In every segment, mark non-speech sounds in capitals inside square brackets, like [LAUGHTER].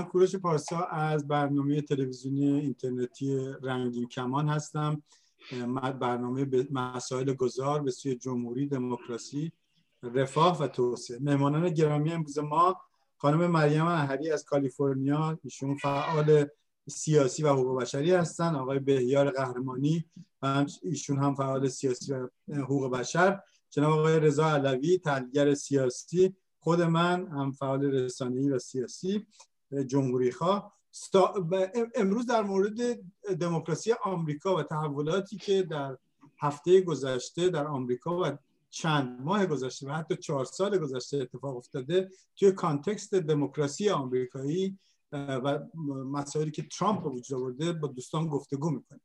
من کوروش پارسا از برنامه تلویزیونی اینترنتی رنگین کمان هستم. برنامه مسائل گذار به سوی جمهوری دموکراسی رفاه و توسعه. مهمانان گرامی امروز ما خانم مریم احری از کالیفرنیا ایشون فعال سیاسی و حقوق بشری هستن. آقای بهیار قهرمانی و ایشون هم فعال سیاسی و حقوق بشر. جناب آقای رضا علوی تحلیلگر سیاسی خود من هم فعال رسانه‌ای و سیاسی. جمهوری خواه امروز در مورد دموکراسی آمریکا و تحولاتی که در هفته گذشته در آمریکا و چند ماه گذشته و حتی چهار سال گذشته اتفاق افتاده توی کانتکست دموکراسی آمریکایی و مسائلی که ترامپ وجود آورده با دوستان گفتگو می‌کنیم.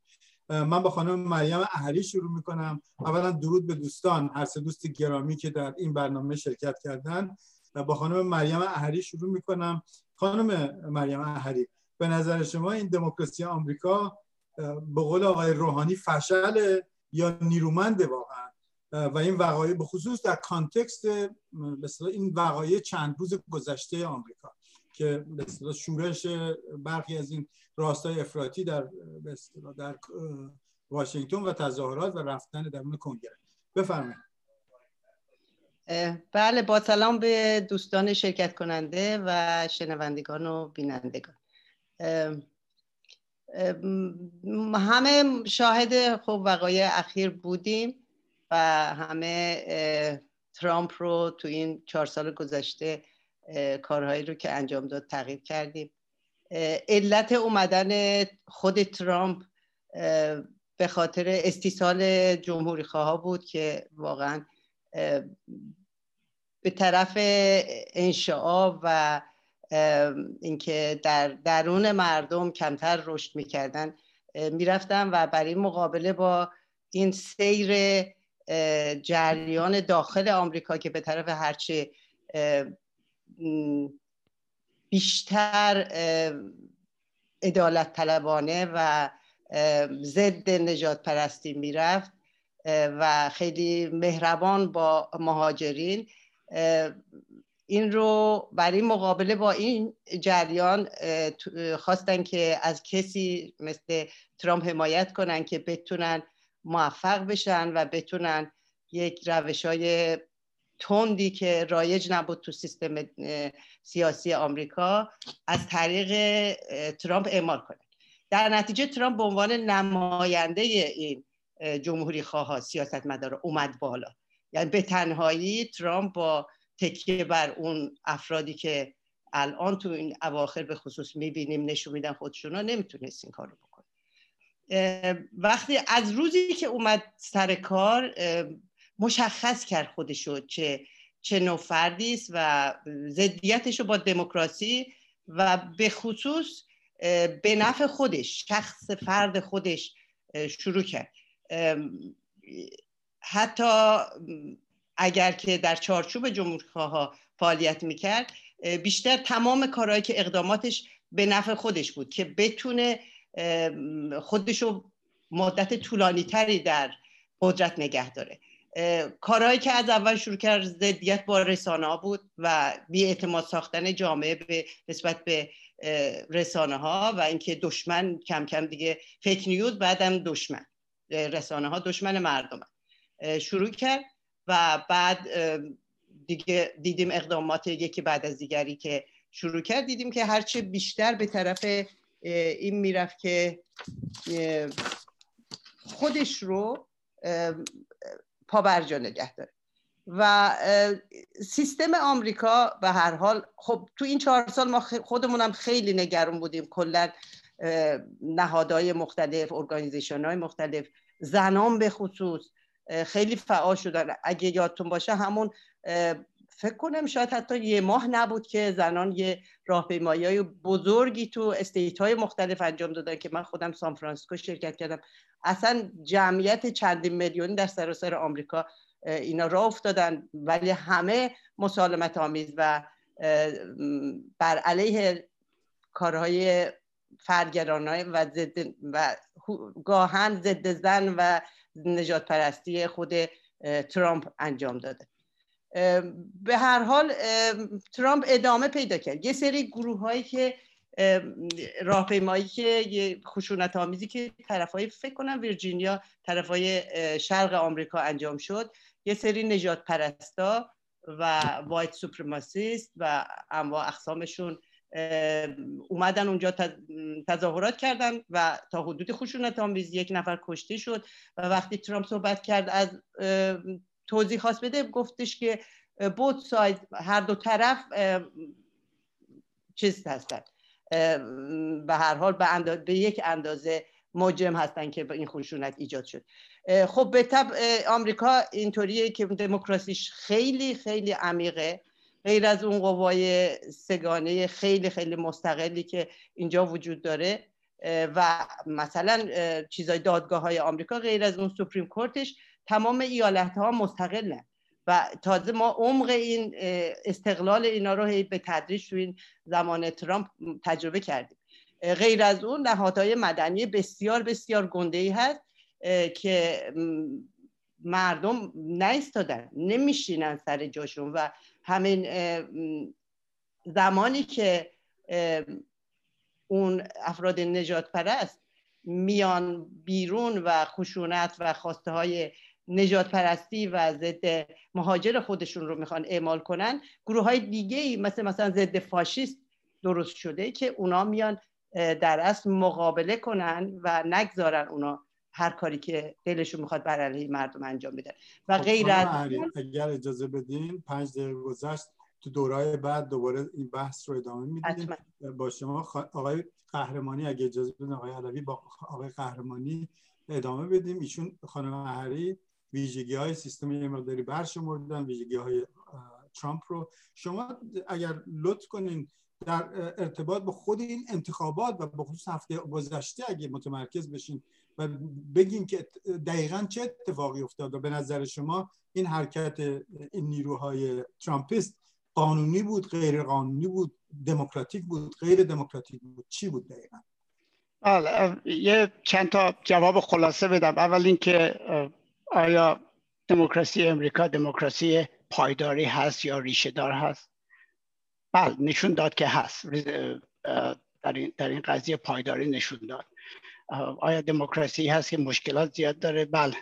من با خانم مریم اهری شروع می‌کنم. اولا درود به دوستان. هر سه دوست گرامی که در این برنامه شرکت کردن. و با خانم مریم اهری شروع می‌کنم. خانم مریم اهری به نظر شما این دموکراسی آمریکا به قول آقای روحانی فشل یا نیرومنده واقعا؟ و این وقایع به خصوص در کانتکست مثلا این وقایع چند روز گذشته آمریکا که مثلا شورش برخی از این راستای افراطی در در واشنگتن و تظاهرات و رفتن درون کنگره. بفرمایید. بله با سلام به دوستان شرکت کننده و شنوندگان و بینندگان. همه شاهد خوب وقایع اخیر بودیم و همه ترامپ رو تو این چهار سال گذشته کارهایی رو که انجام داد تغییر کردیم. علت اومدن خود ترامپ به خاطر استیصال جمهوری خواه بود که واقعا به طرف انشاء و اینکه در درون مردم کمتر رشد می‌کردن می‌رفتن و برای مقابله با این سیر جریان داخل آمریکا که به طرف هرچه بیشتر ادالت طلبانه و ضد نجات پرستی می‌رفت و خیلی مهربان با مهاجرین. این رو برای مقابله با این جریان خواستن که از کسی مثل ترامپ حمایت کنن که بتونن موفق بشن و بتونن یک روش های تندی که رایج نبود تو سیستم سیاسی آمریکا از طریق ترامپ اعمال کنن. در نتیجه ترامپ به عنوان نماینده این جمهوری خواه سیاست مدار اومد بالا. یعنی به تنهایی ترامپ با تکیه بر اون افرادی که الان تو این اواخر به خصوص می‌بینیم نشون میدن خودشون نمی‌تونست این کار رو بکنه. وقتی از روزی که اومد سر کار مشخص کرد خودشو چه چه نوع فردی است و ضدیتش رو با دموکراسی و به خصوص به نفع خودش شخص فرد خودش شروع کرد. حتی اگر که در چارچوب جمهوریخواه فعالیت می‌کرد بیشتر تمام کارهایی که اقداماتش به نفع خودش بود که بتونه خودشو مدت طولانی تری در قدرت نگه داره. کارهایی که از اول شروع کرد ضدیت با رسانه ها بود و بی اعتماد ساختن جامعه به نسبت به رسانه ها و اینکه دشمن کم کم دیگه فیک نیوز بعدم دشمن. رسانه ها دشمن مردم شروع کرد و بعد دیگه دیدیم اقدامات یکی بعد از دیگری که شروع کرد. دیدیم که هرچه بیشتر به طرف این می‌رفت که خودش رو پابرجا نگه داره. و سیستم آمریکا به هر حال خب تو این چهار سال ما خودمون خیلی نگران بودیم. کلا نهادهای مختلف ارگانیزیشن های مختلف زنان به خصوص خیلی فعال شدن. اگه یادتون باشه همون فکر کنم شاید حتی یه ماه نبود که زنان یه راهپیمایی های بزرگی تو state های مختلف انجام دادن که من خودم سان فرانسیسکو شرکت کردم. اصلا جمعیت چندین میلیونی در سراسر آمریکا اینا راه افتادن. ولی همه مسالمت آمیز و بر علیه کارهای فرگرانه و, ضد و گاهاً ضد زن و نجات پرستی خود ترامپ انجام داده. به هر حال ترامپ ادامه پیدا کرد. یه سری گروه هایی که راهپیمایی که خشونت آمیزی که طرفای فکر کنم ویرجینیا طرفای شرق آمریکا انجام شد. یه سری نجات پرستا و وایت سوپرماسیست و انواع اقسامشون اومدن اونجا تظاهرات کردن و تا حدود خشونت آمیز یک نفر کشته شد و وقتی ترامپ صحبت کرد از توضیح خواست بده گفتش که بود ساید هر دو طرف چیز هستن. به هر حال به, به یک اندازه مجرم هستن که این خشونت ایجاد شد. خب به طب آمریکا اینطوریه که دموکراسیش خیلی خیلی عمیقه. غیر از اون قوای سگانه خیلی خیلی مستقلی که اینجا وجود داره و مثلا چیزای دادگاه های آمریکا غیر از اون سپریم کورتش تمام ایالت ها مستقلن. و تازه ما عمق این استقلال اینا رو به تدریج تو این زمان ترامپ تجربه کردیم. غیر از اون نهادهای مدنی بسیار بسیار گنده ای هست که مردم نیستادن نمیشینن سر جاشون و همین زمانی که اون افراد نجات پرست میان بیرون و خشونت و خواسته های نجات پرستی و ضد مهاجر خودشون رو می‌خوان اعمال کنن گروه های دیگه ای مثل مثلا ضد فاشیست درست شده که اونا میان در اصل مقابله کنن و نگذارن اونا. هر کاری که دلشون می‌خواد بر علیه مردم انجام بدن و خب، غیر از اگر اجازه بدین پنج دقیقه گذشت تو دورای بعد دوباره این بحث رو ادامه میدیم. با شما آقای قهرمانی اگه اجازه بدین آقای علوی با آقای قهرمانی ادامه بدیم. ایشون خانم احری ویژگی های سیستم یه مقداری برشمردن ویژگی های ترامپ رو. شما اگر لطف کنین در ارتباط با خود این انتخابات و به خصوص هفته گذشته اگه متمرکز بشین و بگین که دقیقا چه اتفاقی افتاد و به نظر شما این حرکت این نیروهای ترامپیست قانونی بود غیر قانونی بود دموکراتیک بود غیر دموکراتیک بود؟ چی بود دقیقا؟ بله یه چند تا جواب خلاصه بدم. اول اینکه آیا دموکراسی امریکا دموکراسی پایداری هست یا ریشه دار هست؟ بله نشون داد که هست. در در این قضیه پایداری نشون داد. آیا دموکراسی هست که مشکلات زیاد داره؟ بله.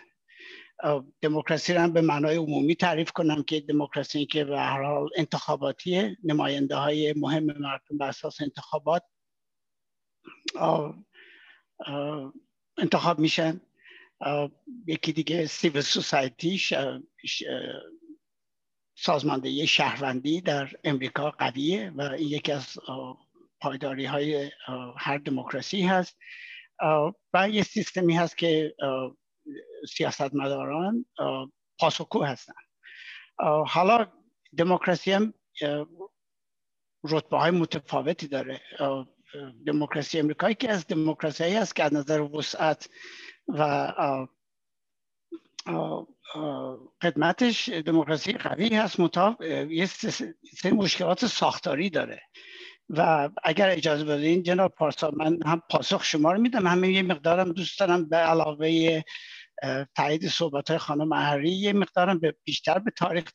دموکراسی رو هم به معنای عمومی تعریف کنم که دموکراسی که به هر حال انتخاباتیه نماینده های مهم مردم به اساس انتخابات انتخاب میشن. یکی دیگه سیویل سوسایتی سازماندهی شهروندی در امریکا قویه و این یکی از پایداری های هر دموکراسی هست. و یه سیستمی هست که سیاستمداران پاسخگو هستن. حالا دموکراسی هم رتبه های متفاوتی داره. دموکراسی امریکایی که از دموکراسی هست که از نظر وسعت و قدمتش دموکراسی قوی هست مطابق یه سری مشکلات ساختاری داره. و اگر اجازه بدین جناب پارسا من هم پاسخ شما رو میدم. همین یه مقدارم دوست دارم به علاوه تایید صحبت های خانم احری یه مقدارم به بیشتر به تاریخ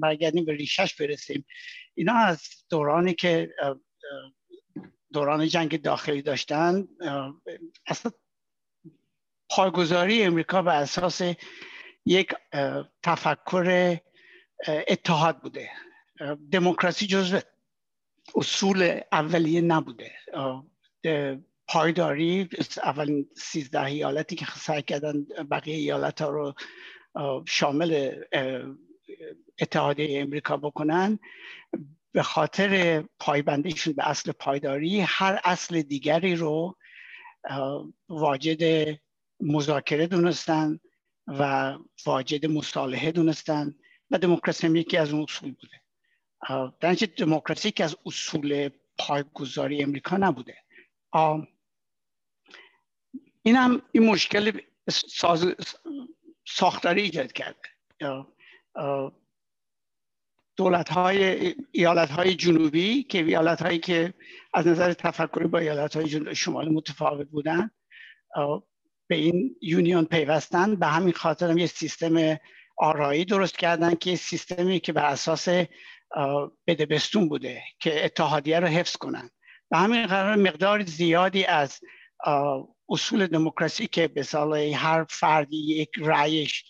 برگردیم به ریشش برسیم. اینا از دورانی که دوران جنگ داخلی داشتن اصلا پایگذاری امریکا به اساس یک تفکر اتحاد بوده. دموکراسی جزو اصول اولیه نبوده. پایداری اولین سیزده ایالتی که سعی کردن بقیه ایالت ها رو شامل اتحادیه امریکا بکنن. به خاطر پایبندیشون به اصل پایداری هر اصل دیگری رو واجد مذاکره دونستن و واجد مصالحه دونستن و دموکراسی هم یکی از اون اصول بوده. در دموکراسی که از اصول پایگذاری امریکا نبوده. این هم این مشکل ساز ساختاری ایجاد کرده دولت های ایالت های جنوبی که ایالت هایی که از نظر تفکری با ایالت های شمال متفاوت بودن به این یونیون پیوستن. به همین خاطر هم یه سیستم آرایی درست کردن که سیستمی که بر اساس بدبستون بوده که اتحادیه رو حفظ کنن. به همین قرار مقدار زیادی از اصول دموکراسی که به سال هر فردی یک رأیش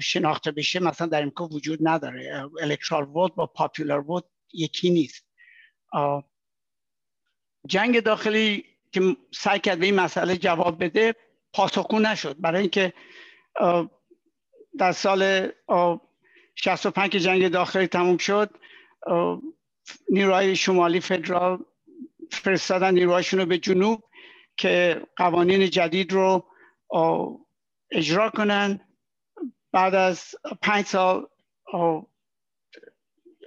شناخته بشه مثلا در امریکا وجود نداره. الکترال ووت با پاپولار ووت یکی نیست. جنگ داخلی که سعی کرد به این مسئله جواب بده پاسخگو نشد. برای اینکه در سال 65 که جنگ داخلی تموم شد. نیروهای شمالی فدرال فرستادن نیروهاشون رو به جنوب که قوانین جدید رو اجرا کنن. بعد از پنج سال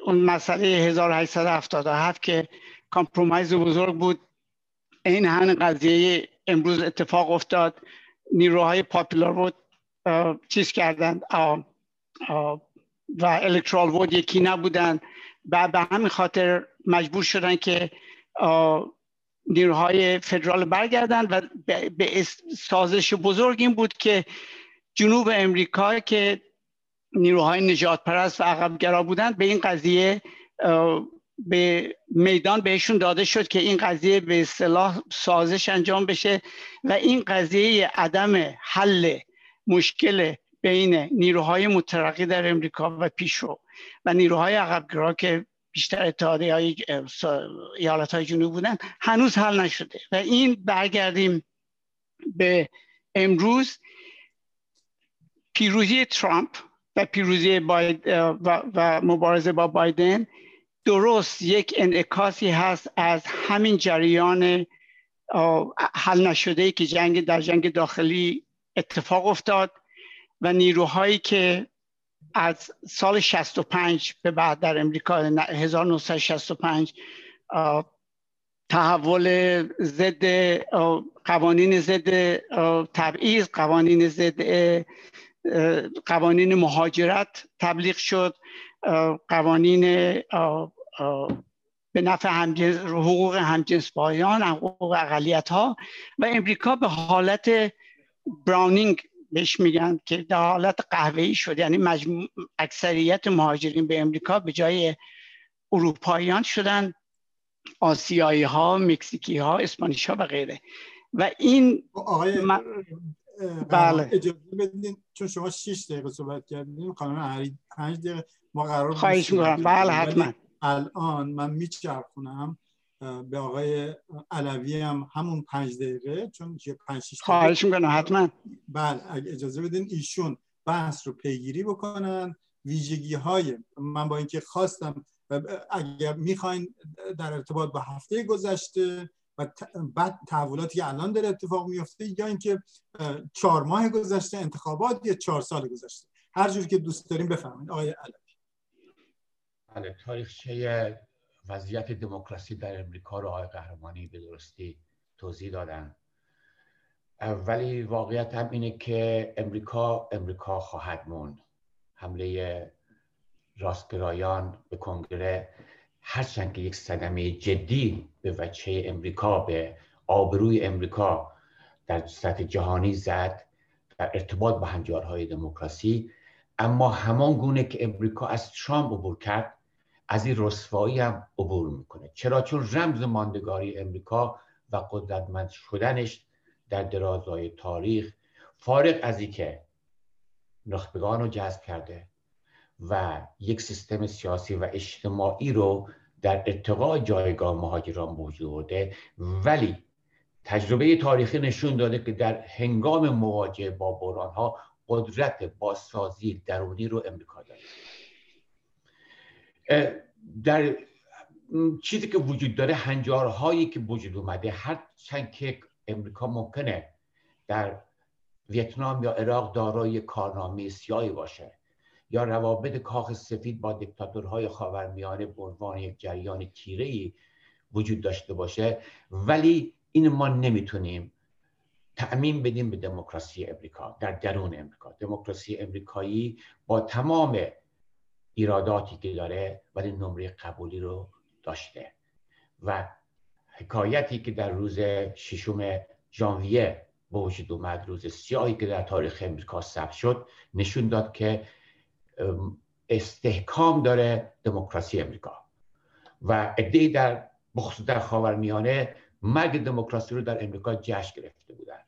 اون مسئله 1877 که کامپرومایز بزرگ بود این همین قضیه امروز اتفاق افتاد. نیروهای پاپولار بود چیز کردن و الکترال وود یکی نبودن. و به همین خاطر مجبور شدن که نیروهای فدرال برگردن و به سازش بزرگ این بود که جنوب امریکا که نیروهای نجات پرست و عقبگرا بودند به این قضیه به میدان بهشون داده شد که این قضیه به اصطلاح سازش انجام بشه و این قضیه عدم حل مشکل بین نیروهای مترقی در امریکا و پیشرو و نیروهای عقبگرا که بیشتر اتحادی های ایالت های جنوب بودن هنوز حل نشده و این برگردیم به امروز. پیروزی ترامپ و پیروزی باید و, و مبارزه با بایدن درست یک انعکاسی هست از همین جریان حل نشده که جنگ در جنگ داخلی اتفاق افتاد. و نیروهایی که از سال 65 به بعد در امریکا 1965 تحول ضد قوانین ضد تبعیض قوانین ضد قوانین مهاجرت تبلیغ شد قوانین به نفع همجنس حقوق همجنس بایان حقوق اقلیت ها و امریکا به حالت براونینگ بهش میگن که در حالت قهوه‌ای شد یعنی مجموع اکثریت مهاجرین به امریکا به جای اروپاییان شدن آسیایی ها مکزیکی ها اسپانیش ها و غیره. و این آقای بله. اجازه بدین چون شما 6 دقیقه صحبت کردین خانم هری 5 دقیقه ما قرار خواهش می‌کنم. بله حتما. الان من میچرخونم. به آقای علوی هم همون پنج دقیقه چون یه پنج شیش خواهش می‌کنم حتما. بله اگه اجازه بدین ایشون بحث رو پیگیری بکنن. ویژگی های من با اینکه خواستم اگر می‌خواین در ارتباط با هفته گذشته و بعد تحولاتی که الان داره اتفاق میفته یا اینکه چهار ماه گذشته انتخابات یا چهار سال گذشته. هر جور که دوست داریم بفهمید آقای علوی. بله تاریخچه وضعیت دموکراسی در امریکا رو آقای قهرمانی به درستی توضیح دادن. ولی واقعیت هم اینه که امریکا امریکا خواهد موند. حمله راستگرایان به کنگره هرچند که یک صدمه جدی به وچه امریکا به آبروی امریکا در سطح جهانی زد در ارتباط با هنجارهای دموکراسی. اما همان گونه که امریکا از ترامپ عبور کرد از این رسوایی هم عبور می‌کنه. چرا؟ چون رمز ماندگاری امریکا و قدرتمند شدنش در درازای تاریخ فارغ از که نخبگان رو جذب کرده و یک سیستم سیاسی و اجتماعی رو در ارتقاء جایگاه مهاجران موجود بوده ولی تجربه تاریخی نشون داده که در هنگام مواجهه با بحران ها قدرت بازسازی درونی رو امریکا داره. در چیزی که وجود داره هنجارهایی که وجود اومده هر چند که امریکا ممکنه در ویتنام یا عراق دارای کارنامه سیاهی باشه یا روابط کاخ سفید با دیکتاتورهای خاورمیانه به عنوان یک جریان تیره وجود داشته باشه. ولی این ما نمی‌تونیم تأمین بدیم به دموکراسی امریکا در درون امریکا. دموکراسی امریکایی با تمام ایراداتی که داره ولی نمره قبولی رو داشته. و حکایتی که در روز ششم ژانویه به وجود اومد روز سیاهی که در تاریخ امریکا ثبت شد نشون داد که استحکام داره دموکراسی امریکا. و ادهی در بخصوص در خاورمیانه مرگ دموکراسی رو در امریکا جشن گرفته بودن.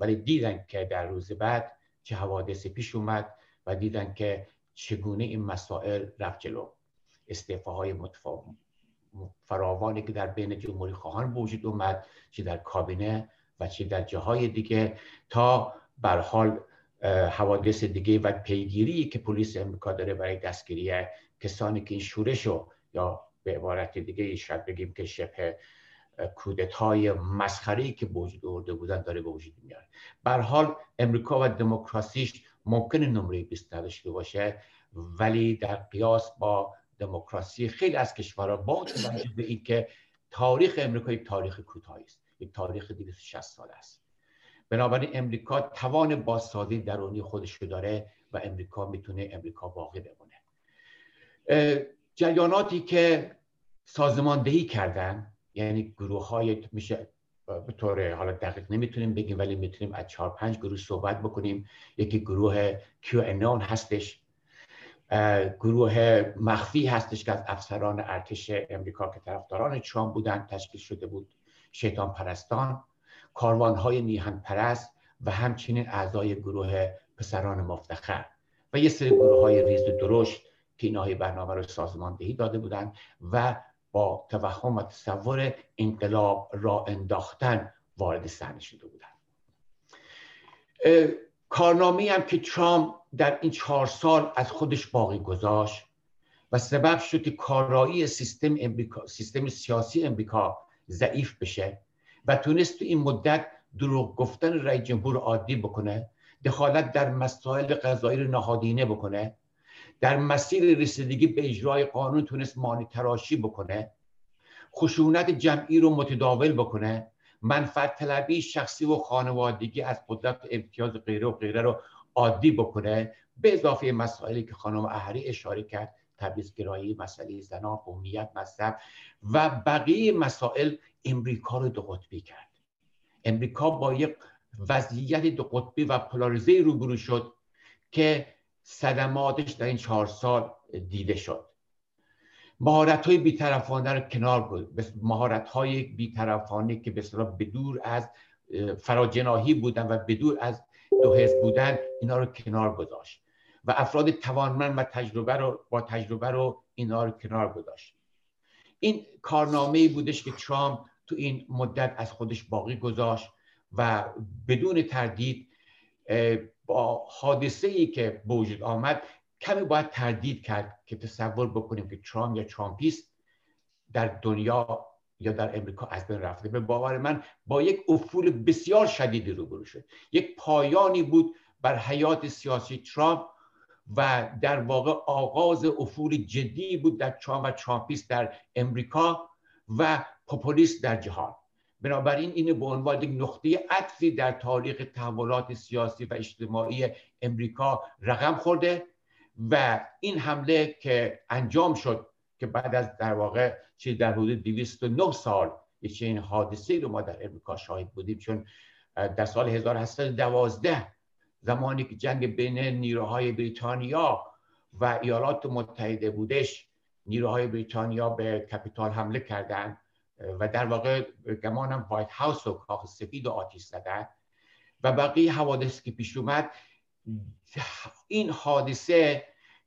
ولی دیدن که در روز بعد چه حوادثی پیش اومد و دیدن که چگونه این مسائل رفت جلو؟ استعفاهای فراوانی که در بین جمهوری خواهان وجود اومد چه در کابینه و چه در جاهای دیگه تا بر حال حوادث دیگه و پیگیری که پلیس امریکا داره برای دستگیری کسانی که این شورش یا به عبارت دیگه شاید بگیم که شبه کودتای مسخری که وجود آورده بودن داره به وجود میاره. بر حال امریکا و دموکراسیش ممکنه نمره 20 نداشته باشه ولی در قیاس با دموکراسی خیلی از کشورها با توجه به اینکه تاریخ امریکا یک تاریخ کوتاهی است یک تاریخ 260 سال است. بنابراین امریکا توان بازسازی درونی خودش داره و امریکا می‌تونه امریکا باقی بمونه. جریاناتی که سازماندهی کردن یعنی گروه های میشه به طور حالا دقیق نمی‌تونیم بگیم ولی می‌تونیم از چهار پنج گروه صحبت بکنیم. یکی گروه انون هستش. گروه مخفی هستش که از افسران ارتش امریکا که طرفداران ترامپ بودن تشکیل شده بود شیطان پرستان. های نیهن پرست و همچنین اعضای گروه پسران مفتخر. و یه سری گروه های ریز و درشت که اینهای برنامه رو سازماندهی داده بودند و با توهم و تصور انقلاب را انداختن وارد صحنه شده بودند کارنامه هم که ترامپ در این چهار سال از خودش باقی گذاشت و سبب شد که کارایی سیستم, سیستم سیاسی امریکا ضعیف بشه و تونست تو این مدت دروغ گفتن رئیس جمهور عادی بکنه دخالت در مسائل قضایی رو نهادینه بکنه در مسیر رسیدگی به اجرای قانون تونست مانی تراشی بکنه خشونت جمعی رو متداول بکنه منفعت طلبی شخصی و خانوادگی از قدرت امتیاز غیره و غیره رو عادی بکنه به اضافه مسائلی که خانم احری اشاره کرد تبعیضگرایی مسئله زنا قومیت مذهب و بقیه مسائل امریکا رو دو قطبی کرد. امریکا با یک وضعیت دو قطبی و پلاریزه روبرو شد که صدماتش در این چهار سال دیده شد. مهارت های بیطرفانه رو کنار بود مهارت های بیطرفانه که به بدور از فراجناهی بودن و بدور از دو حزب بودن اینا رو کنار گذاشت. و افراد توانمند و تجربه رو با تجربه رو اینا رو کنار گذاشت. این کارنامه بودش که ترامپ تو این مدت از خودش باقی گذاشت و بدون تردید با حادثه ای که به وجود آمد کمی باید تردید کرد که تصور بکنیم که ترامپ یا ترامپیسم در دنیا یا در امریکا از بین رفته. به باور من با یک افول بسیار شدیدی روبرو شد. یک پایانی بود بر حیات سیاسی ترامپ و در واقع آغاز افول جدی بود در ترامپ و ترامپیسم در امریکا و پوپولیست در جهان. بنابراین این به عنوان یک نقطه عطفی در تاریخ تحولات سیاسی و اجتماعی امریکا رقم خورده و این حمله که انجام شد که بعد از در واقع چی در حدود 209 سال یک این حادثه رو ما در امریکا شاهد بودیم چون در سال 1812 زمانی که جنگ بین نیروهای بریتانیا و ایالات متحده بودش نیروهای بریتانیا به کپیتال حمله کردند. و در واقع گمانم وایت هاوس و کاخ سفید و آتیش زدن و بقیه حوادث که پیش اومد این حادثه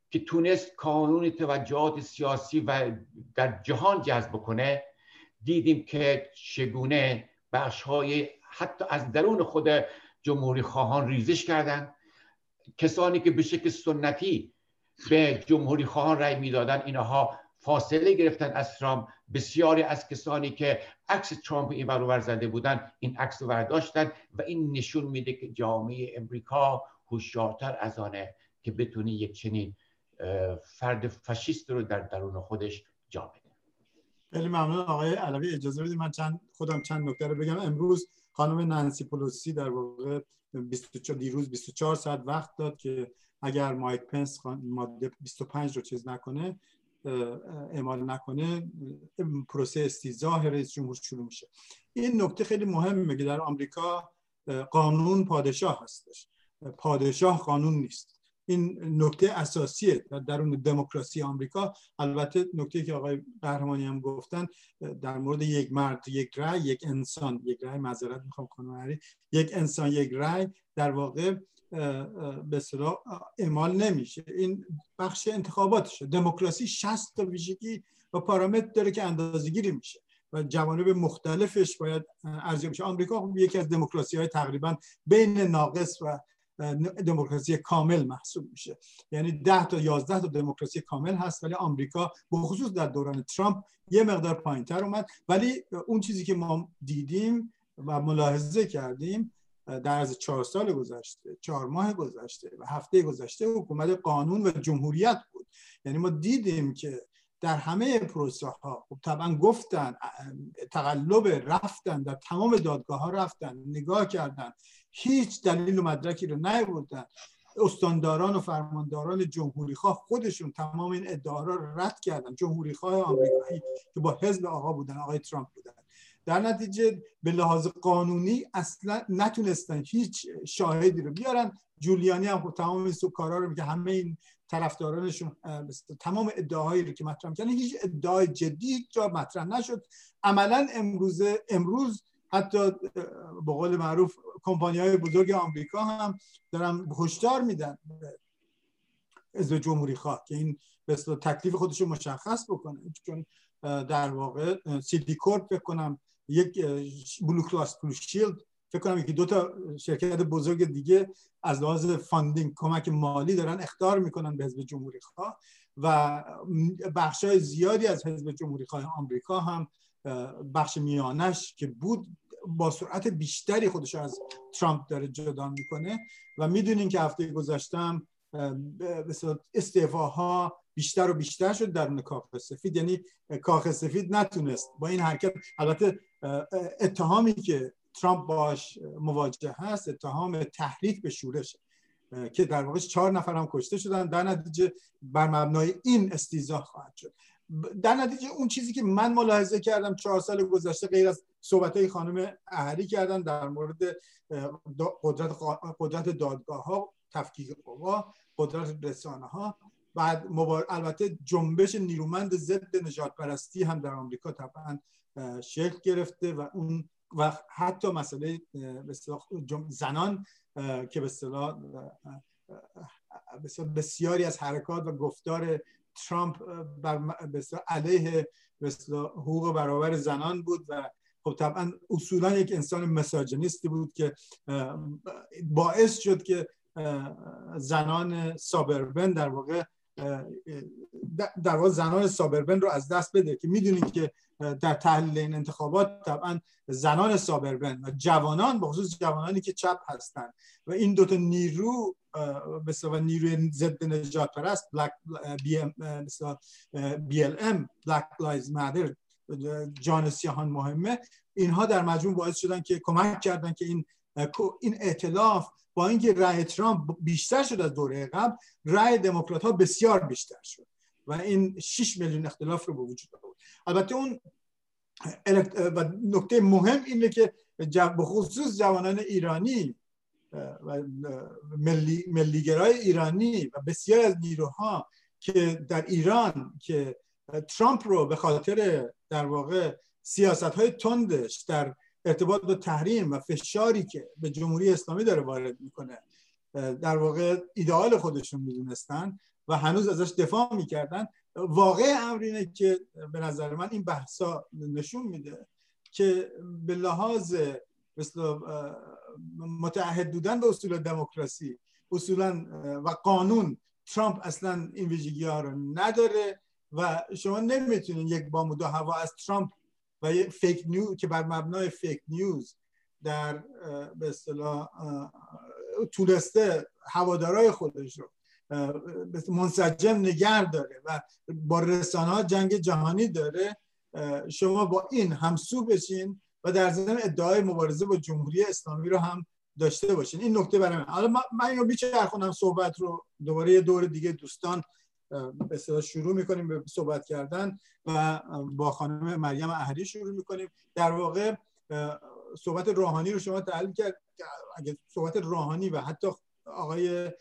که تونست کانون توجهات سیاسی و در جهان جذب کنه دیدیم که چگونه بخش های حتی از درون خود جمهوری خواهان ریزش کردن. کسانی که به شکل سنتی به جمهوری خواهان رأی می‌دادن اینها فاصله گرفتن از ترامپ. بسیاری از کسانی که عکس ترامپ این برابر زده بودن این عکس رو برداشتن و این نشون میده که جامعه امریکا هوشیارتر از آنه که بتونی یک چنین فرد فاشیست رو در درون خودش جا بده. خیلی ممنون. آقای علوی اجازه بدید من چند خودم چند نکته رو بگم. امروز خانم نانسی پولوسی در واقع 24 دیروز 24 ساعت وقت داد که اگر مایک پنس ماده 25 رو چیز نکنه اعمال نکنه پروسه استیزاه رئیس جمهور شروع میشه. این نکته خیلی مهمه که در آمریکا قانون پادشاه هستش. پادشاه قانون نیست. این نکته اساسیه در درون دموکراسی آمریکا. البته نکته که آقای قهرمانی هم گفتن در مورد یک مرد یک رأی یک انسان یک رأی معذرت می‌خوام خانم یک انسان یک رأی در واقع به اعمال نمیشه. این بخش انتخاباتشه. دموکراسی 60 تا ویژگی و پارامتر داره که اندازه‌گیری میشه و جوانب مختلفش باید ارزیابی بشه. آمریکا خب یکی از دموکراسی های تقریبا بین ناقص و دموکراسی کامل محسوب میشه. یعنی 10 تا 11 تا دموکراسی کامل هست ولی آمریکا به خصوص در دوران ترامپ یه مقدار پایینتر اومد. ولی اون چیزی که ما دیدیم و ملاحظه کردیم در از چهار سال گذشته چهار ماه گذشته و هفته گذشته حکومت قانون و جمهوریت بود. یعنی ما دیدیم که در همه پروسه ها خب طبعا گفتن تقلب رفتن در تمام دادگاه ها رفتن نگاه کردن هیچ دلیل و مدرکی رو نیاوردن. استانداران و فرمانداران جمهوری خواه خودشون تمام این ادعا را رد کردن. جمهوری خواه آمریکایی که با حزب آقا بودن آقای ترامپ بودن. در نتیجه به لحاظ قانونی اصلا نتونستن هیچ شاهدی رو بیارن. جولیانی هم خب تمام این کارا رو که همه این طرفدارانشون تمام ادعاهایی رو که مطرح کردن هیچ ادعای جدی جا مطرح نشد. عملا امروز امروز حتی به قول معروف کمپانی های بزرگ آمریکا هم دارن هشدار میدن حزب جمهوری خواه که این به تکلیف خودش رو مشخص بکنه. چون در واقع Citicorp فکر کنم یک Blue Cross Blue Shield. فکر کنم یکی دو تا شرکت بزرگ دیگه از لحاظ funding کمک مالی دارن اخطار می‌کنن به حزب جمهوری خواه و بخش های زیادی از حزب جمهوری خواه آمریکا هم بخش میانش که بود با سرعت بیشتری خودش از ترامپ داره جدا می‌کنه و می‌دونین که هفته گذشتم استعفاها بیشتر و بیشتر شد در کاخ سفید. یعنی کاخ سفید نتونست با این حرکت البته اتهامی که ترامپ باش مواجه هست اتهام تحریک به شورش که در واقع چهار نفر هم کشته شدن. در نتیجه بر مبنای این استیزا خواهد شد. در نتیجه اون چیزی که من ملاحظه کردم چهار سال گذشته غیر از صحبت های خانم اهری کردن در مورد قدرت, قدرت دادگاه ها تفکیک قوا قدرت رسانه ها بعد البته جنبش نیرومند ضد نجات پرستی هم در آمریکا طبعا شکل گرفته و اون و حتی مسئله زنان که به اصطلاح بسیاری از حرکات و گفتار ترامپ بر علیه حقوق برابر زنان بود و خب طبعا اصولا یک انسان مساجنیستی بود که باعث شد که زنان سابربن در واقع در واقع زنان سابربن رو از دست بده که می‌دونید که در تحلیل این انتخابات طبعا زنان سابربن و جوانان خصوص جوانانی که چپ هستند و این دوتا نیرو به نیروی ضد نجات پرست بلک بی ام BLM Black Lives Matter جان سیاهان مهمه اینها در مجموع باعث شدن که کمک کردن که این این ائتلاف با اینکه رأی ترامپ بیشتر شد از دوره قبل رأی دموکرات ها بسیار بیشتر شد و این 6 میلیون اختلاف رو به وجود آورد. البته اون و نکته مهم اینه که به خصوص جوانان ایرانی و ملی ملیگرای ایرانی و بسیار از نیروها که در ایران که ترامپ رو به خاطر در واقع سیاست های تندش در ارتباط با تحریم و فشاری که به جمهوری اسلامی داره وارد می‌کنه در واقع ایدئال خودشون می‌دونستن و هنوز ازش دفاع می‌کردن. واقع امر اینه که به نظر من این بحثا نشون میده که به لحاظ مثل متعهد بودن به اصول دموکراسی اصولا و قانون ترامپ اصلا این ویژگی ها رو نداره و شما نمی‌تونید یک بام دو هوا از ترامپ و یه فیک نیوز که بر مبنای فیک نیوز در به اصطلاح تونسته هوادارای خودش رو منسجم نگر داره و با رسانه جنگ جهانی داره شما با این همسو بشین و در ضمن ادعای مبارزه با جمهوری اسلامی رو هم داشته باشین. این نکته برای من. حالا من اینو بیچرخونم صحبت رو دوباره یه دور دیگه دوستان به شروع می‌کنیم به صحبت کردن و با خانم مریم اهری شروع می‌کنیم. در واقع صحبت روحانی رو شما تحلیل کرد اگه صحبت روحانی و حتی آقای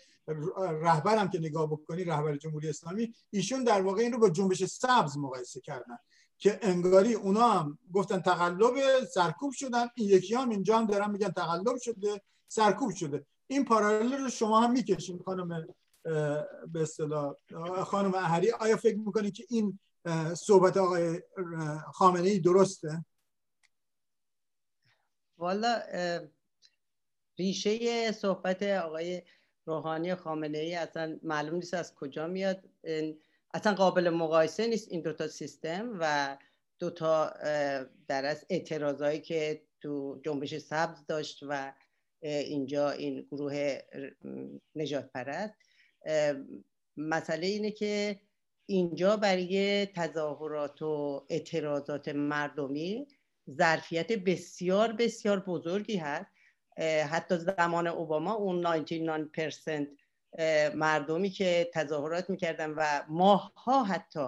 رهبرم که نگاه بکنی رهبر جمهوری اسلامی ایشون در واقع این رو با جنبش سبز مقایسه کردن که انگاری اونا هم گفتن تقلب سرکوب شدن. این یکی هم اینجا هم دارن میگن تقلب شده سرکوب شده. این پارالل رو شما هم می‌کشین خانم به اصطلاح. خانم احری آیا فکر می‌کنید که این صحبت آقای خامنه ای درسته؟ والا ریشه صحبت آقای روحانی خامنه ای اصلا معلوم نیست از کجا میاد. اصلا قابل مقایسه نیست این دوتا سیستم و دوتا در از اعتراضایی که تو جنبش سبز داشت و اینجا این گروه نجات پرست مسئله اینه که اینجا برای تظاهرات و اعتراضات مردمی ظرفیت بسیار بسیار بزرگی هست. حتی زمان اوباما اون 99 مردمی که تظاهرات می‌کردن و ماها حتی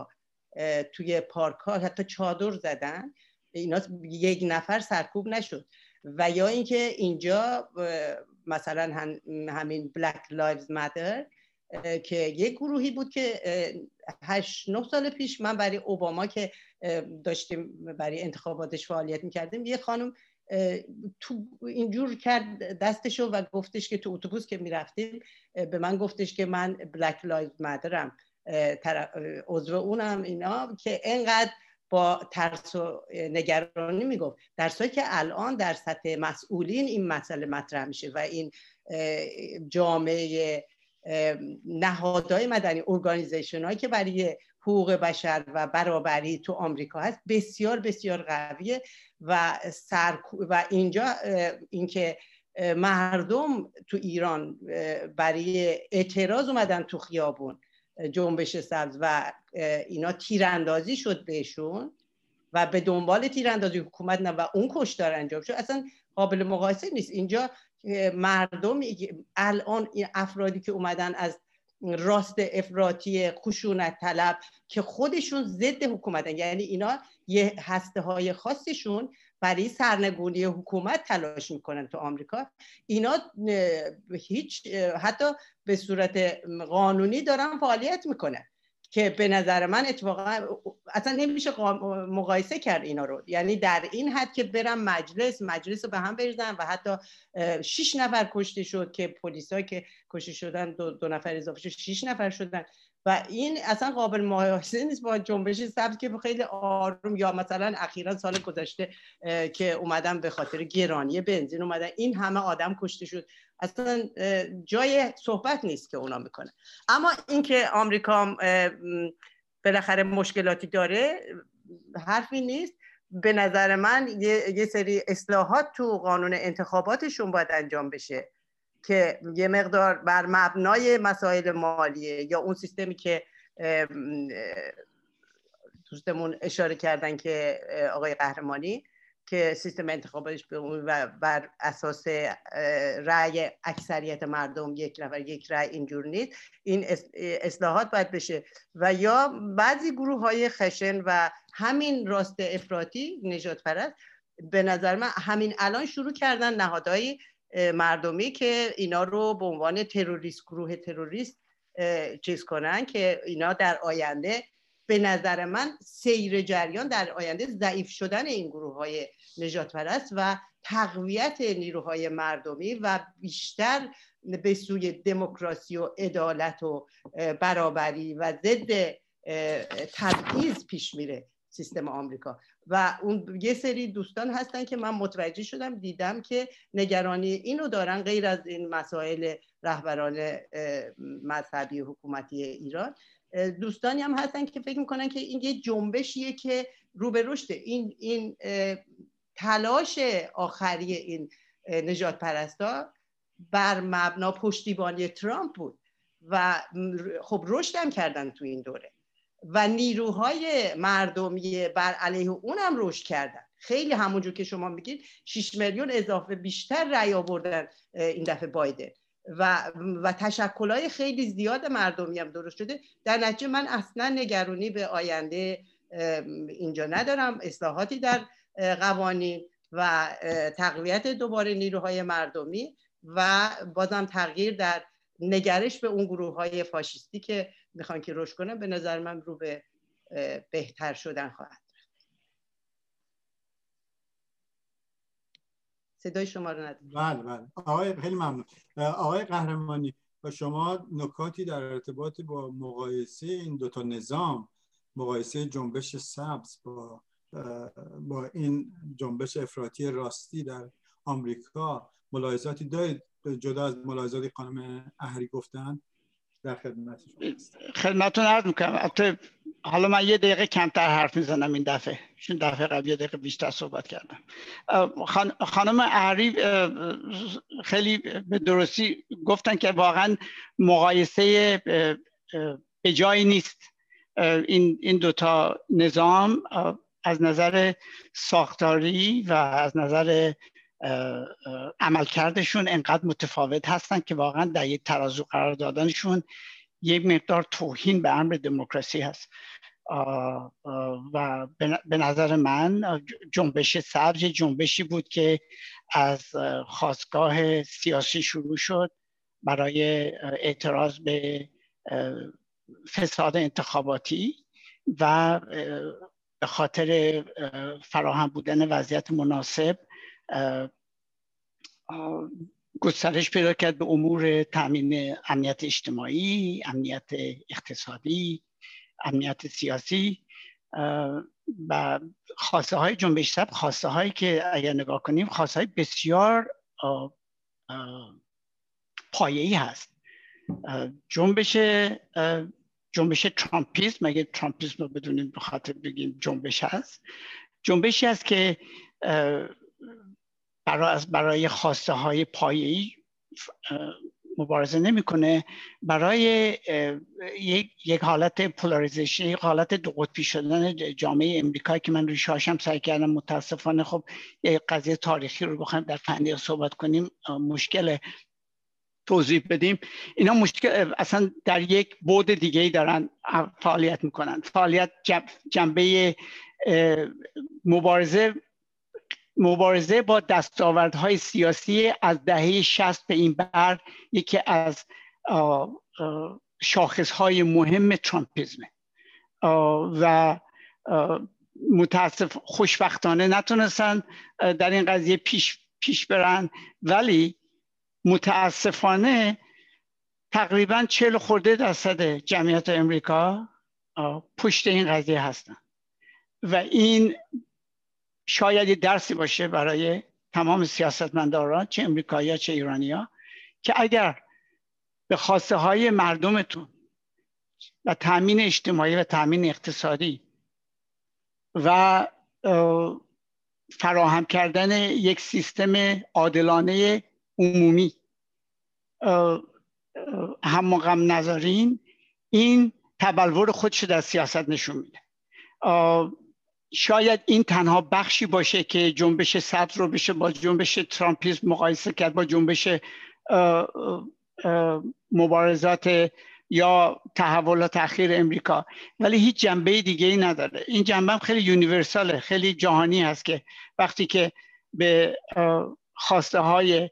توی پارک ها حتی چادر زدن اینا یک نفر سرکوب نشد. و یا اینکه اینجا مثلا همین Black Lives Matter که یک گروهی بود که هشت نه سال پیش من برای اوباما که داشتیم برای انتخاباتش فعالیت می‌کردیم یه خانم تو اینجور کرد دستشو و گفتش که تو اتوبوس که می‌رفتیم به من گفتش که من Black Lives Matter م عضو اونم اینا که انقدر با ترس و نگرانی می‌گفت. در که الان در سطح مسئولین این مسئله مطرح میشه و این جامعه نهادهای مدنی ارگانیزیشن هایی که برای حقوق بشر و برابری تو آمریکا هست بسیار بسیار قویه و سر و اینجا اینکه مردم تو ایران برای اعتراض اومدن تو خیابون جنبش سبز و اینا تیراندازی شد بهشون و به دنبال تیراندازی حکومت نه و اون کشتار انجام شد. اصلا قابل مقایسه نیست. اینجا مردم الان این افرادی که اومدن از راست افراطی خشونت طلب که خودشون ضد حکومتن. یعنی اینا یه هسته های خاصشون برای سرنگونی حکومت تلاش می‌کنن تو آمریکا. اینا هیچ حتی به صورت قانونی دارن فعالیت می‌کنن. که به نظر من اتفاقا اصلا نمیشه مقایسه کرد اینا رو. یعنی در این حد که برم مجلس مجلس رو به هم بریزن و حتی شش نفر کشته شد که پلیسا که کشته شدن دو, دو نفر اضافه شد شش نفر شدن. و این اصلا قابل مقایسه نیست با جنبش سبز که خیلی آروم یا مثلا اخیرا سال گذشته که اومدن به خاطر گرانی بنزین اومدن. این همه آدم کشته شد. اصلا جای صحبت نیست که اونا می‌کنه اما اینکه آمریکا بالاخره مشکلاتی داره حرفی نیست. به نظر من یه, سری اصلاحات تو قانون انتخاباتشون باید انجام بشه که یه مقدار بر مبنای مسائل مالیه یا اون سیستمی که دوستمون اشاره کردن که آقای قهرمانی که سیستم انتخاباتش و بر اساس رأی اکثریت مردم یک نفر یک رأی اینجور نیست. این اصلاحات باید بشه. و یا بعضی گروه های خشن و همین راست افراطی نجات پرست به نظر من همین الان شروع کردن نهادهای مردمی که اینا رو به عنوان تروریست گروه تروریست چیز کنن که اینا در آینده به نظر من سیر جریان در آینده ضعیف شدن این گروه های نجات پرست و تقویت نیروهای مردمی و بیشتر به سوی دموکراسی و عدالت و برابری و ضد تبعیض پیش میره سیستم آمریکا. و اون یه سری دوستان هستن که من متوجه شدم دیدم که نگرانی اینو دارن غیر از این مسائل رهبران مذهبی حکومتی ایران. دوستانی هم هستن که فکر می‌کنن که این یه جنبشیه که رو به رشده این این تلاش آخری این نجات پرستا بر مبنا پشتیبانی ترامپ بود و خب رشد کردن تو این دوره و نیروهای مردمی بر علیه اونم رشد کردن. خیلی همونجور که شما میگید 6 میلیون اضافه بیشتر رأی آوردن این دفعه بایده و و تشکلهای خیلی زیاد مردمی هم درست شده. در نتیجه من اصلا نگرانی به آینده اینجا ندارم. اصلاحاتی در قوانین و تقویت دوباره نیروهای مردمی و بازم تغییر در نگرش به اون گروه های فاشیستی که می‌خوان که رشد کنه به نظر من رو به بهتر شدن خواهد. صدای شما رو ندارم. بله بله. آقای خیلی ممنون. آقای قهرمانی با شما نکاتی در ارتباط با مقایسه این دوتا نظام مقایسه جنبش سبز با با این جنبش افراطی راستی در آمریکا ملاحظاتی دارید؟ جدا از ملاحظاتی خانم اهری گفتن در خدمت خدمتتون عرض می‌کنم. حالا من یه دقیقه کمتر حرف می‌زنم این دفعه چون دفعه قبل یه دقیقه بیشتر صحبت کردم. خانم اهری خیلی به درستی گفتن که واقعا مقایسه به جایی نیست. این این دوتا نظام از نظر ساختاری و از نظر عملکردشون انقدر متفاوت هستن که واقعا در یک ترازو قرار دادنشون یک مقدار توهین به امر دموکراسی هست. و به نظر من جنبش سبز جنبشی بود که از خواستگاه سیاسی شروع شد برای اعتراض به فساد انتخاباتی و به خاطر فراهم بودن وضعیت مناسب گسترش پیدا کرد به امور تامین امنیت اجتماعی امنیت اقتصادی امنیت سیاسی و خواسته های جنبش سب خواسته هایی که اگر نگاه کنیم خواسته های بسیار پایه‌ای هست. جنبش جنبش ترامپیسم مگه ترامپیسم رو بدونیم به خاطر بگیم جنبش هست. جنبشی است که برای برای خواسته های پایه‌ای مبارزه نمی‌کنه. برای یک،, یک حالت پولاریزیشن یک حالت دو قطبی شدن جامعه امریکا که من روش هاشم سعی کردم متاسفانه خب یک قضیه تاریخی رو بخوایم در فنی صحبت کنیم مشکل توضیح بدیم. اینا مشکل اصلا در یک بود دیگه ای دارن فعالیت می‌کنن. فعالیت جنبه مبارزه مبارزه با دستاوردهای سیاسی از دهه 60 به این بر یکی از شاخصهای مهم ترامپیزمه. و متاسف خوشبختانه نتونستن در این قضیه پیش, پیش برن. ولی متاسفانه تقریبا چهل خورده درصد جمعیت امریکا پشت این قضیه هستن. و این شاید یه درسی باشه برای تمام سیاستمداران چه امریکایی چه ایرانیا که اگر به خواسته های مردمتون و تامین اجتماعی و تامین اقتصادی و فراهم کردن یک سیستم عادلانه عمومی هم مقام نذارین این تبلور خودش در سیاست نشون میده. شاید این تنها بخشی باشه که جنبش سبز رو بشه با جنبش ترامپیسم مقایسه کرد با جنبش مبارزات یا تحولات اخیر امریکا. ولی هیچ جنبه دیگه ای نداره. این جنبه هم خیلی یونیورساله خیلی جهانی هست که وقتی که به خواسته های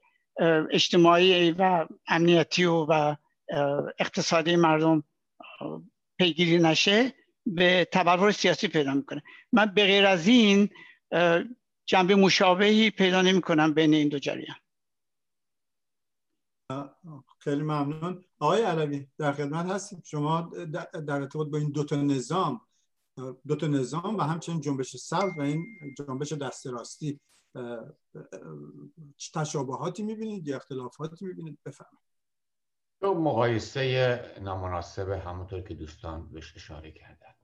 اجتماعی و امنیتی و اقتصادی مردم پیگیری نشه به تبلور سیاسی پیدا می‌کنه. من به غیر از این جنبه مشابهی پیدا نمی کنم بین این دو جریان. خیلی ممنون. آقای علوی در خدمت هستیم. شما در ارتباط با این دو تا نظام دو تا نظام و همچنین جنبش سبز و این جنبش دست راستی تشابهاتی می‌بینید یا اختلافاتی می‌بینید؟ بفرمایید. دو مقایسه نامناسب همونطور که دوستان بهش اشاره کردن.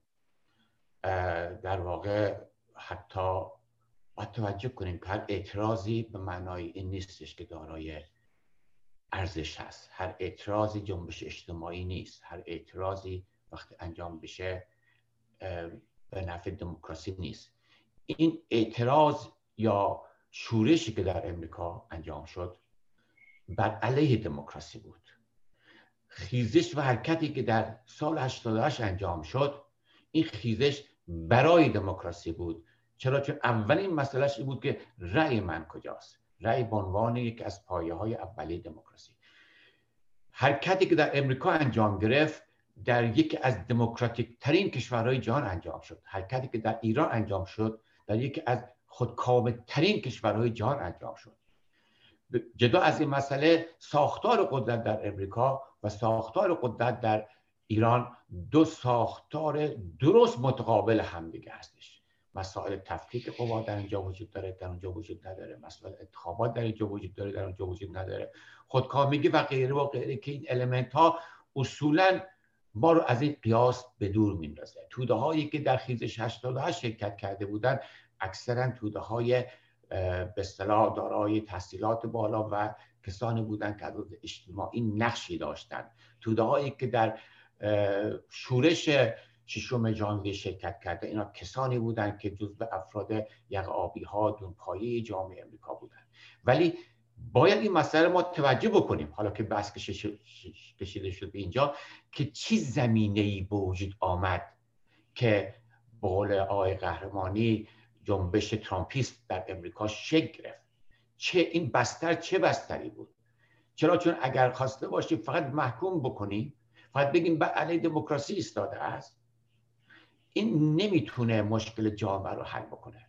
در واقع حتی باید توجه کنیم که هر اعتراضی به معنای این نیستش که دارای ارزش هست. هر اعتراضی جنبش اجتماعی نیست. هر اعتراضی وقتی انجام بشه به نفع دموکراسی نیست. این اعتراض یا شورشی که در امریکا انجام شد بر علیه دموکراسی بود. خیزش و حرکتی که در سال 88 انجام شد این خیزش برای دموکراسی بود. چرا؟ چون اولین مسئلهش این بود که رأی من کجاست؟ رأی به عنوان یک از پایه های اولی دموکراسی. حرکتی که در امریکا انجام گرفت در یکی از دموکراتیک ترین کشورهای جهان انجام شد. حرکتی که در ایران انجام شد در یکی از خودکامه ترین کشورهای جهان انجام شد. جدا از این مسئله ساختار قدرت در امریکا و ساختار قدرت در ایران دو ساختار درست متقابل همدیگه هستش. مسائل تفکیک قوا در اینجا وجود داره در اونجا وجود نداره. مسائل انتخابات در اینجا وجود داره در اونجا وجود نداره. خودکامگی و غیره و غیره که این المنت ها اصولا ما رو از این قیاس به دور میندازه. توده هایی که در خیزش 88 شرکت کرده بودن اکثرا توده های به اصطلاح دارای تحصیلات بالا و کسانی بودند که از اجتماعی نقشی داشتند توده هایی که در شورش ششم ژانویه شرکت کرده. اینا کسانی بودند که جزو افراد یق آبی ها جامعه امریکا بودند ولی باید این مسئله ما توجه بکنیم. حالا که بحث کشیده شد به اینجا که چی زمینه ای به وجود آمد که بقول آقای قهرمانی جنبش ترامپیست در امریکا شکل گرفت؟ چه این بستر چه بستری بود؟ چرا چون اگر خواسته باشیم فقط محکوم بکنیم فقط بگیم به علیه دموکراسی ایستاده است. این نمی‌تونه مشکل جامعه رو حل بکنه.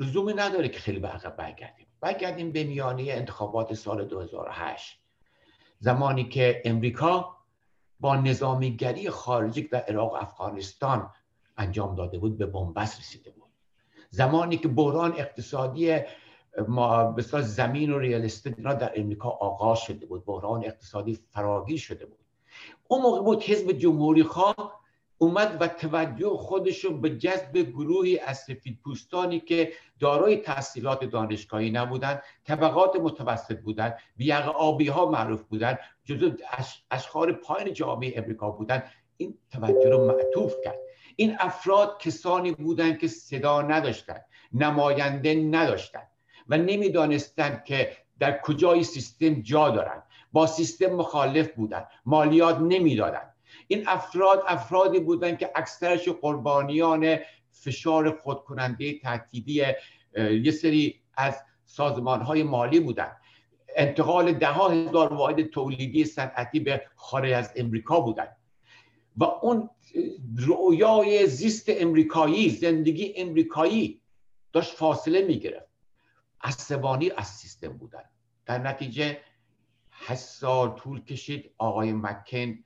لزومی نداره که خیلی به برگردیم. برگردیم به میانه انتخابات سال 2008 زمانی که امریکا با نظامیگری خارجی در عراق و افغانستان انجام داده بود به بنبست رسیده بود. زمانی که بحران اقتصادی ما زمین و ریال در امریکا آغاز شده بود. بحران اقتصادی فراگیر شده بود. اون موقع بود حزب جمهوری خواه اومد و توجه خودش رو به جذب گروهی از سفید پوستانی که دارای تحصیلات دانشگاهی نبودند طبقات متوسط بودند بیاق آبی ها معروف بودند جزو اشخار پایین جامعه امریکا بودند این توجه رو معطوف کرد. این افراد کسانی بودند که صدا نداشتند نماینده نداشتند و نمی‌دانستند که در کجای سیستم جا دارند با سیستم مخالف بودند مالیات نمی‌دادند این افراد افرادی بودند که اکثرش قربانیان فشار خودکننده تهدیدی یه سری از سازمان های مالی بودند انتقال ده هزار واحد تولیدی صنعتی به خارج از امریکا بودند و اون رویای زیست امریکایی زندگی امریکایی داشت فاصله می‌گرفت. عصبانی از سیستم بودن. در نتیجه هشت سال طول کشید آقای مکن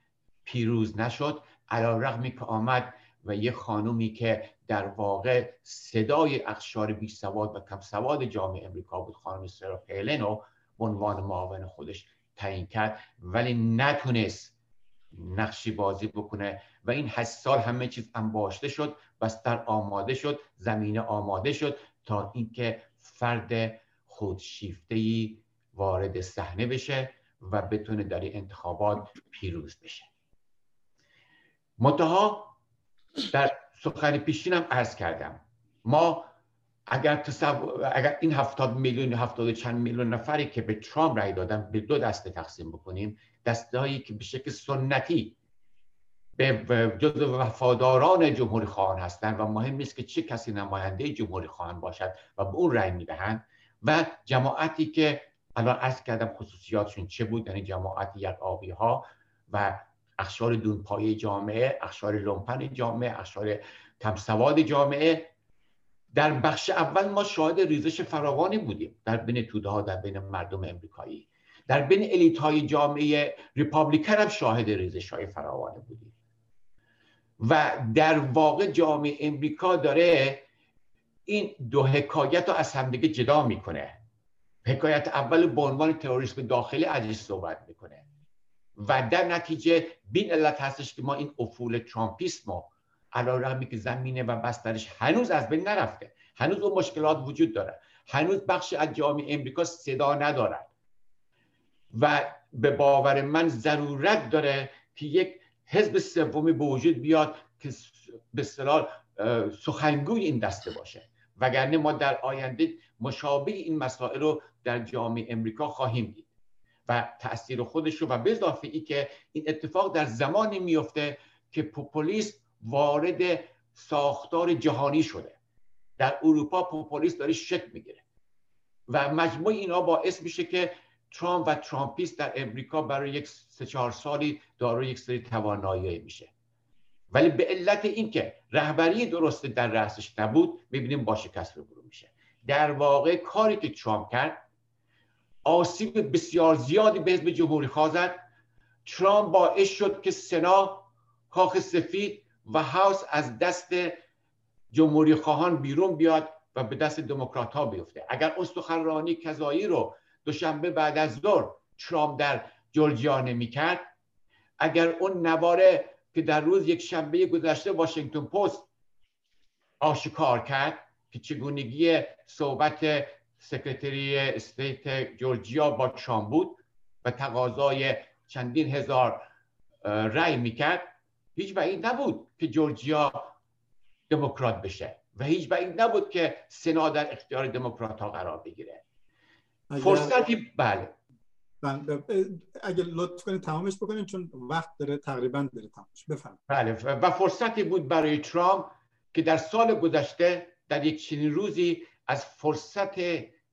پیروز نشد. علا رقمی که آمد و یه خانومی که در واقع صدای اخشار بی سواد و کم سواد جامعه امریکا بود خانم سرا پیلن رو به عنوان معاون خودش تعیین کرد ولی نتونست نقشی بازی بکنه و این هشت سال همه چیز انباشته شد بستر آماده شد زمینه آماده شد تا اینکه فرد خودشیفته وارد صحنه بشه. و بتونه در این انتخابات پیروز بشه. منتها در سخن پیشینم عرض کردم. ما اگر, تصور... اگر این هفتاد میلیون هفتاد چند میلیون نفری که به ترامپ رای دادن به دو دسته تقسیم بکنیم دسته هایی که به شکل سنتی به جز وفاداران جمهوری خواهان هستند و مهم نیست که چه کسی نماینده جمهوری خواهان باشد و به اون رأی می‌دهند و جماعتی که الان عرض کردم خصوصیاتشون چه بود؟ یعنی جماعت یک آبی ها و اخشار دونپایه جامعه اخشار لومپن جامعه اخشار کمسواد جامعه. در بخش اول ما شاهد ریزش فراوانی بودیم در بین توده ها در بین مردم امریکایی. در بین الیت های جامعه ریپابلیکن هم شاهد ریزش های فراوانی بودیم. و در واقع جامعه امریکا داره این دو حکایت رو از همدیگه جدا می‌کنه. حکایت اول به عنوان تروریسم داخلی ازش صحبت می‌کنه. و در نتیجه بین علت هستش که ما این افول ترامپیسم رو علا که زمینه و بسترش هنوز از بین نرفته. هنوز اون مشکلات وجود داره. هنوز بخشی از جامعه امریکا صدا ندارد و به باور من ضرورت داره که یک حزب سومی به وجود بیاد که به اصطلاح سخنگوی این دسته باشه. وگرنه ما در آینده مشابه این مسائل رو در جامعه امریکا خواهیم دید و تاثیر خودش رو و به اضافه ای که این اتفاق در زمانی میفته که پوپولیسم وارد ساختار جهانی شده. در اروپا پوپولیسم داره شکل می‌گیره و مجموع اینا باعث میشه که ترامپ و ترامپیست در امریکا برای یک سه چهار سالی دارای یک سری توانایی میشه. ولی به علت اینکه رهبری درست در رأسش نبود می‌بینیم با شکست روبرو میشه. در واقع کاری که ترامپ کرد آسیب بسیار زیادی به حزب جمهوری خواه ترامپ باعث شد که سنا کاخ سفید و House از دست جمهوری خواهان بیرون بیاد و به دست دموکرات ها بیفته. اگر اون سخنرانی کذایی رو دوشنبه بعد از ظهر ترامپ در جورجیا نمی‌کرد اگر اون نواره که در روز یک شنبه گذشته واشنگتن پست آشکار کرد که چگونگی صحبت Secretary State جورجیا با ترامپ بود و تقاضای چندین هزار رأی می‌کرد. هیچ بعید نبود که جورجیا دموکرات بشه و هیچ بعید نبود که سنا در اختیار دموکرات ها قرار بگیره. فرصتی بله. اگر لطف کنید تمامش بکنید چون وقت داره تقریبا داره تمامش. بفهم بله و فرصتی بود برای ترامپ که در سال گذشته در یک چنین روزی از فرصت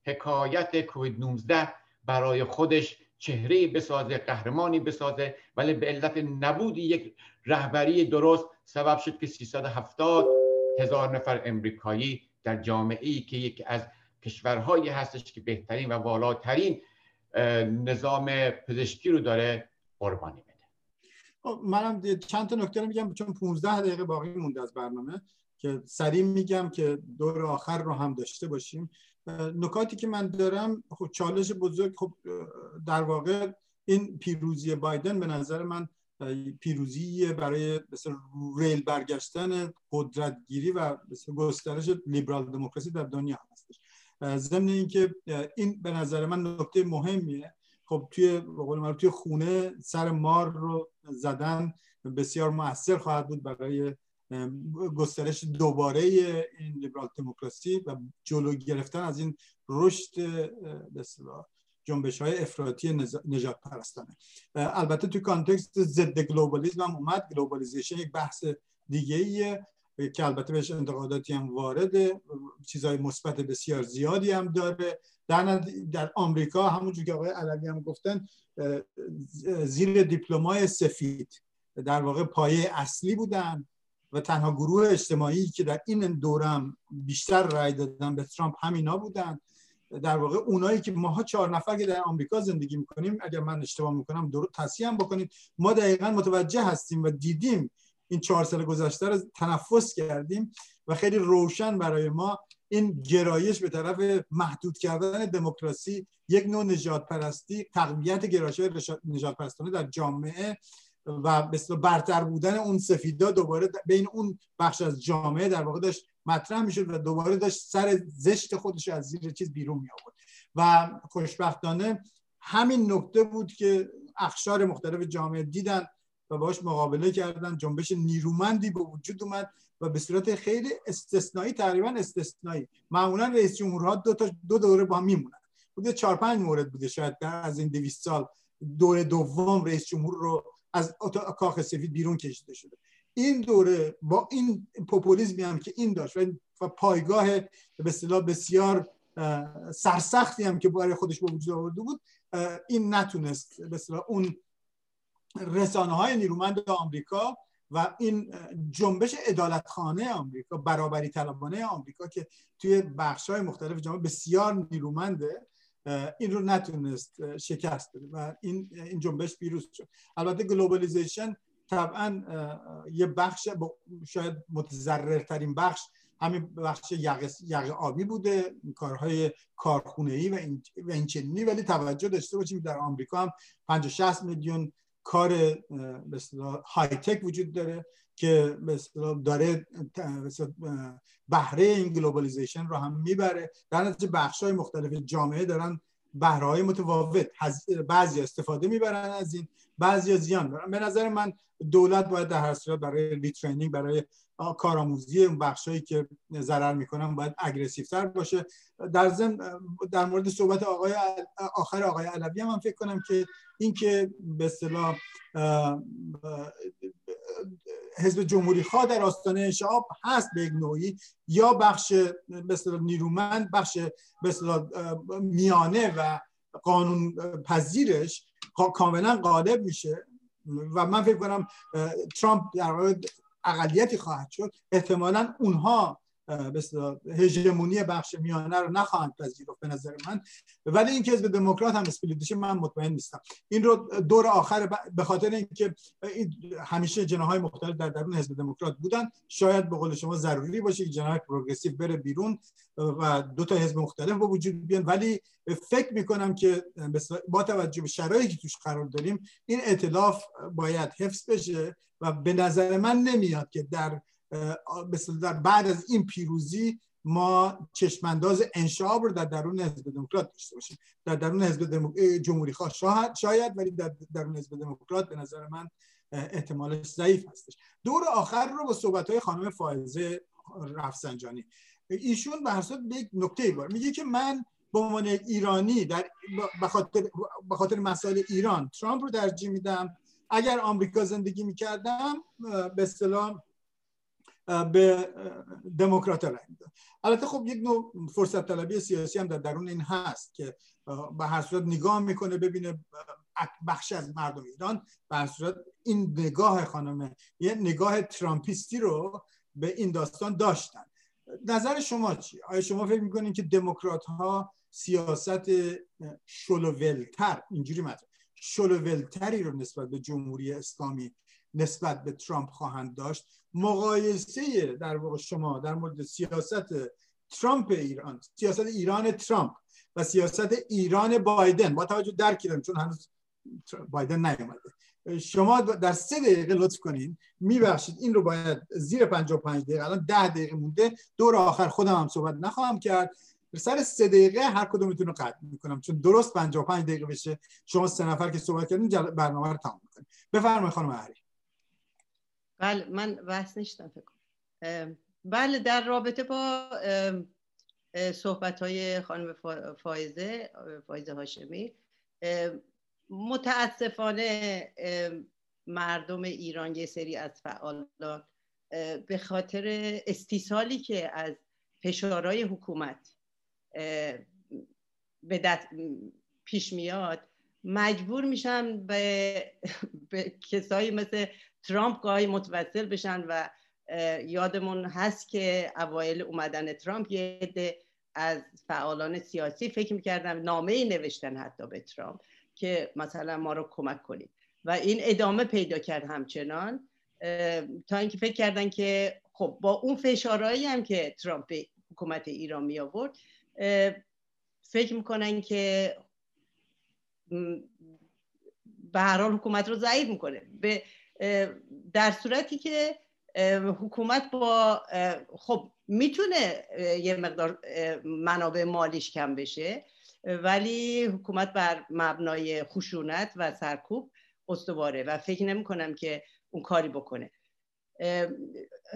حکایت کووید 19 برای خودش چهره بسازه قهرمانی بسازه ولی به علت نبود یک رهبری درست سبب شد که 370 هزار نفر امریکایی در جامعه ای که یکی از کشورهایی هستش که بهترین و والاترین نظام پزشکی رو داره قربانی بده خب، منم چند تا نکته رو میگم چون 15 دقیقه باقی مونده از برنامه که سریع میگم که دور آخر رو هم داشته باشیم. نکاتی که من دارم خب چالش بزرگ خب در واقع این پیروزی بایدن به نظر من پیروزی برای مثل ریل برگشتن قدرتگیری و گسترش لیبرال دموکراسی در دنیا. ضمن اینکه این به نظر من نکته مهمیه. خب توی قول توی خونه سر مار رو زدن بسیار موثر خواهد بود برای گسترش دوباره این لیبرال دموکراسی و جلو گرفتن از این رشد جنبش های افراطی نژاد پرستانه. البته توی context ضد گلوبالیسم هم اومد. globalization یک بحث دیگه ایه که البته بهش انتقاداتی هم وارده چیزهای مثبت بسیار زیادی هم داره. در, در آمریکا همونجور که آقای علوی هم گفتن زیر دیپلمای سفید در واقع پایه اصلی بودن و تنها گروه اجتماعی که در این دورم بیشتر رای دادن به ترامپ همینا بودن. در واقع اونایی که ماها چهار نفر که در آمریکا زندگی می‌کنیم اگر من اشتباه می‌کنم درست تصحیح بکنید. ما دقیقا متوجه هستیم و دیدیم این چهار سال گذشته رو تنفس کردیم و خیلی روشن برای ما این گرایش به طرف محدود کردن دموکراسی یک نوع نجات پرستی تقویت گرایش نجات پرستانه در جامعه و مثل برتر بودن اون سفیدا دوباره بین اون بخش از جامعه در واقع داشت مطرح می‌شد و دوباره داشت سر زشت خودش از زیر چیز بیرون می آورد و خوشبختانه همین نکته بود که اخشار مختلف جامعه دیدن و باش مقابله کردن. جنبش نیرومندی به وجود اومد و به صورت خیلی استثنایی تقریبا استثنایی. معمولا رئیس جمهورها دو تا دو دوره با هم میمونن. بوده چهار پنج مورد بوده. شاید از این 200 سال دوره دوم رئیس جمهور رو از کاخ سفید بیرون کشیده شده. این دوره با این پوپولیسمی هم که این داشت و پایگاه به اصطلاح بسیار سرسختی هم که برای خودش به وجود آورده بود این نتونست به اصطلاح اون رسانه های نیرومند آمریکا و این جنبش ادالتخانه آمریکا برابری طلبانه آمریکا که توی بخش های مختلف جامعه بسیار نیرومنده این رو نتونست شکست بده و این این جنبش پیروز شد. البته globalization طبعا یه بخش شاید متضررترین بخش همین بخش یقه آبی بوده کارهای کارخونه ای و این, و این چنینی ولی توجه داشته باشیم در آمریکا هم 50 60 میلیون کار به high tech وجود داره که داره بهره این globalization رو هم می‌بره. در نتیجه بخش های مختلف جامعه دارن بهره های متفاوت بعضی استفاده می‌برن از این بعضی زیان برن به نظر من دولت باید در هر صورت برای retraining برای کارآموزی اون بخشایی که ضرر می‌کنن باید aggressive تر باشه. در ضمن در مورد صحبت آقای آخر آقای علوی هم, من فکر کنم که اینکه به اصطلاح حزب جمهوری خواه در آستانه انشعاب هست به نوعی یا بخش به نیرومند بخش به میانه و قانون پذیرش کاملا غالب میشه. و من فکر کنم ترامپ در واقع اقلیتی خواهد شد. احتمالا اونها هژمونی بخش میانه رو نخواهند پذیرفت به نظر من. ولی اینکه حزب دموکرات هم اسپلیت من مطمئن نیستم. این رو دور آخر به خاطر اینکه همیشه جناهای مختلف در درون حزب دموکرات بودن شاید به قول شما ضروری باشه که جناح پروگرسیو بره بیرون و دو تا حزب مختلف با وجود بیان. ولی فکر می‌کنم که با توجه به شرایطی که توش قرار داریم این ائتلاف باید حفظ بشه و به نظر من نمیاد که در در بعد از این پیروزی ما چشمانداز انشاب رو در درون حزب دموکرات داشته باشیم. در درون حزب جمهوری خواه شاید ولی در درون حزب دموکرات به نظر من احتمالش ضعیف هستش. دور آخر رو با صحبت های خانم فائزه رفسنجانی. ایشون به حساب یک نکته بار میگه که من به عنوان ایرانی در بخاطر خاطر مسائل ایران ترامپ رو ترجیح میدم. اگر آمریکا زندگی می‌کردم به اصطلاح به دموکرات رای می‌داد. البته خب یک نوع فرصت طلبی سیاسی هم در درون این هست که به هر صورت نگاه می‌کنه ببینه بخش از مردم ایران به هر صورت این نگاه خانم یه نگاه ترامپیستی رو به این داستان داشتن. نظر شما چی؟ آیا شما فکر می‌کنید که دموکرات ها سیاست شلوولتر؟ اینجوری مطرح. شلوولتری رو نسبت به جمهوری اسلامی نسبت به ترامپ خواهند داشت. مقایسه در واقع شما در مورد سیاست ترامپ ایران سیاست ایران ترامپ و سیاست ایران بایدن با توجه درکی دارم چون هنوز بایدن نیومده. شما در سه دقیقه لطف کنین میبخشید این رو باید زیر 55 دقیقه الان 10 دقیقه مونده دور آخر خودم هم صحبت نخواهم کرد. سر سه دقیقه هر کدومتون رو قطع می‌کنم چون درست 55 دقیقه بشه. شما سه نفر که صحبت کردین برنامه رو تمام می‌کنید بفرمایید خانم علی بله من بحث نشتم فکر بله در رابطه با صحبت های خانم فایزه فایزه هاشمی متاسفانه مردم ایران یه سری از فعالان به خاطر استیصالی که از فشارهای حکومت به دست پیش میاد مجبور میشن به, [LAUGHS] به کسایی مثل ترامپ گاهی متوسل بشن و یادمون هست که اوایل اومدن ترامپ یه عده از فعالان سیاسی فکر می‌کردم نامه ای نوشتن حتی به ترامپ که مثلا ما رو کمک کنید. و این ادامه پیدا کرد همچنان تا اینکه فکر کردن که خب با اون فشارهایی هم که ترامپ به حکومت ایران می آورد فکر می‌کنن که به هر حال حکومت رو ضعیف می‌کنه. به در صورتی که حکومت با خب می‌تونه یه مقدار منابع مالیش کم بشه ولی حکومت بر مبنای خشونت و سرکوب استواره و فکر نمی کنم که اون کاری بکنه.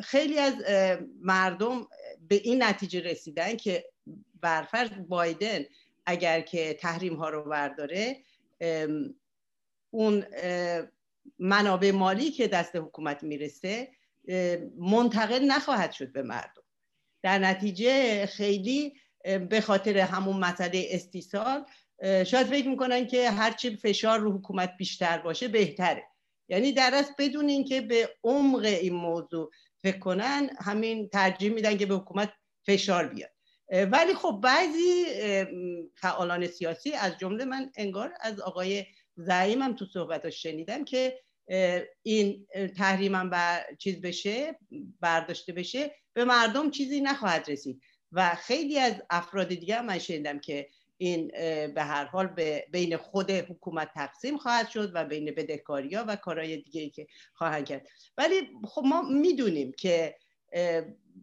خیلی از مردم به این نتیجه رسیدن که برفرض بایدن اگر که تحریم ها رو برداره اون منابع مالی که دست حکومت می‌رسه منتقل نخواهد شد به مردم. در نتیجه خیلی به خاطر همون مسئله استیصال شاید فکر می‌کنن که هرچی فشار رو حکومت بیشتر باشه بهتره. یعنی در اصل بدون اینکه به عمق این موضوع فکر کنن همین ترجیح میدن که به حکومت فشار بیاد. ولی خب بعضی فعالان سیاسی از جمله من انگار از آقای زعیمم تو صحبتاش شنیدم که این تحریمم بر چیز بشه برداشته بشه به مردم چیزی نخواهد رسید. و خیلی از افراد دیگه من شنیدم که این به هر حال به بین خود حکومت تقسیم خواهد شد و بین بدهکاری ها و کارهای دیگه ای که خواهند کرد. ولی خب ما می‌دونیم که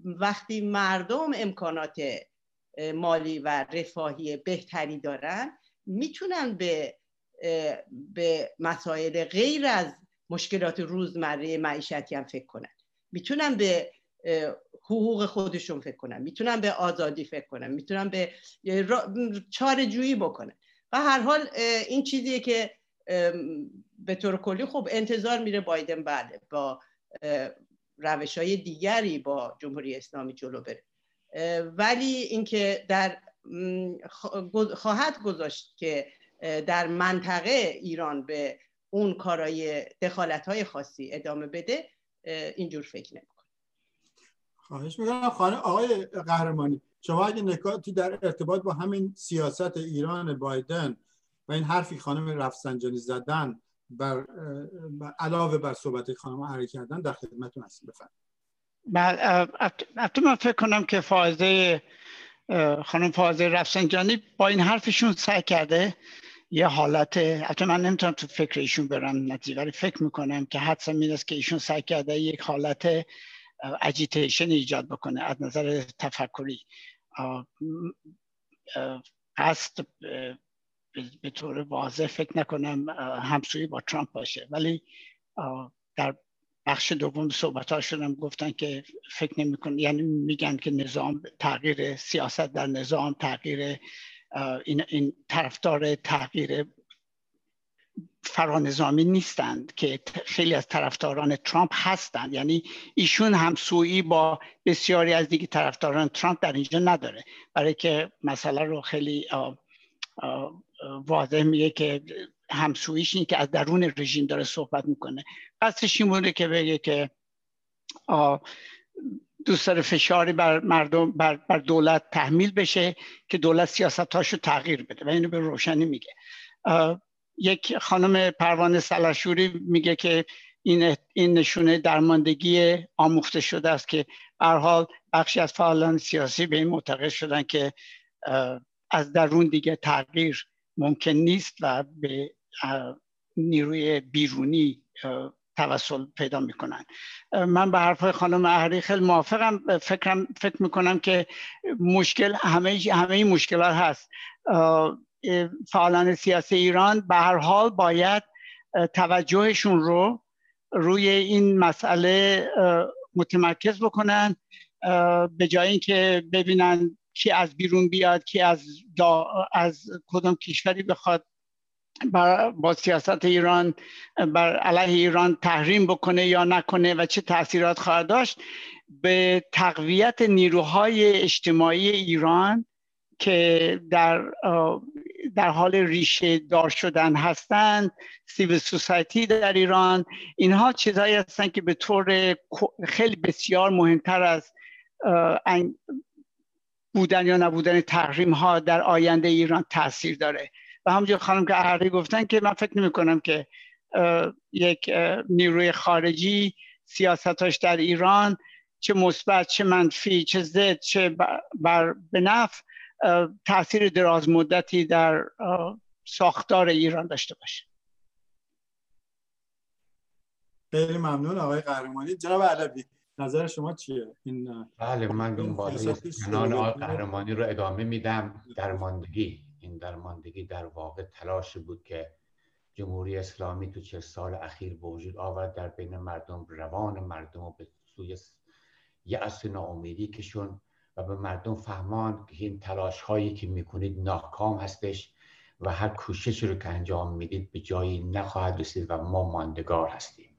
وقتی مردم امکانات مالی و رفاهی بهتری دارن می‌تونن به به مسائل غیر از مشکلات روزمره معیشتی هم فکر کنن. می‌تونن به حقوق خودشون فکر کنن. می‌تونن به آزادی فکر کنن. می‌تونن به چاره جویی بکنن. و هر حال این چیزیه که به طور کلی خب انتظار میره بایدن بله با روش های دیگری با جمهوری اسلامی جلو بره. ولی اینکه در خواهد گذاشت که در منطقه ایران به اون کارای دخالت های خاصی ادامه بده اینجور فکر نمی‌کنه خواهش می‌کنم. خانه آقای قهرمانی شما اگه نکاتی در ارتباط با همین سیاست ایران بایدن و این حرفی خانم رفسنجانی زدن بر علاوه بر صحبت خانم عری کردن در خدمتتون هستیم بفرمایید. من فکر کنم که فائزه خانم فائزه رفسنجانی با این حرفشون سعی کرده یه حالت حتی من نمی‌تونم تو فکر ایشون برم نتیجه ولی فکر می‌کنم که حدسم این که ایشون سعی کرده یک حالت اجیتیشن ایجاد بکنه از نظر تفکری. هست به طور واضح فکر نکنم همسویی با ترامپ باشه. ولی در بخش دوم صحبت شدم گفتن که فکر نمیکن یعنی میگن که نظام تغییر سیاست در نظام تغییر این, این طرفدار تغییر فرانظامی نیستند که خیلی از طرفداران ترامپ هستند. یعنی ایشون همسویی با بسیاری از دیگه طرفداران ترامپ در اینجا نداره. برای که مسئله رو خیلی واضح میگه که همسویش این که از درون رژیم داره صحبت می‌کنه. قصدش این بوده که بگه که دوست داره فشاری بر مردم بر, بر دولت تحمیل بشه که دولت سیاستاشو تغییر بده. و اینو به روشنی میگه. یک خانم پروانه سلاشوری میگه که این نشونه درماندگی آموخته شده است که حال بخشی از فعالان سیاسی به این معتقد شدن که از درون دیگه تغییر ممکن نیست و به نیروی بیرونی توسل پیدا می‌کنن. من به حرفهای خانم اهری خیلی موافقم. فکرم فکر می‌کنم که مشکل همه همه مشکلات هست. فعالان سیاسی ایران به هر حال باید توجهشون رو روی این مسئله متمرکز بکنن به جای اینکه ببینن کی از بیرون بیاد کی از از کدام کشوری بخواد با سیاست ایران بر علیه ایران تحریم بکنه یا نکنه و چه تاثیرات خواهد داشت به تقویت نیروهای اجتماعی ایران که در در حال ریشه دار شدن هستند سیویل سوسایتی در ایران اینها چیزهایی هستند که به طور خیلی بسیار مهمتر از بودن یا نبودن تحریم ها در آینده ایران تاثیر داره. و همونجور خانم که احری گفتن که من فکر نمی کنم که یک نیروی خارجی سیاستاش در ایران چه مثبت چه منفی چه زد چه بر به نفع تاثیر دراز مدتی در ساختار ایران داشته باشه. خیلی ممنون آقای قهرمانی. جناب علوی نظر شما چیه؟ این بله من دنبال کنان آقای قهرمانی رو ادامه میدم. درماندگی. این درماندگی در واقع تلاش بود که جمهوری اسلامی تو چه سال اخیر به وجود آورد در بین مردم روان مردم و به سوی یأس ناامیدی کشون و به مردم فهمان که این تلاش هایی که می‌کنید ناکام هستش و هر کوشش رو که انجام می‌دید به جایی نخواهد رسید و ما ماندگار هستیم.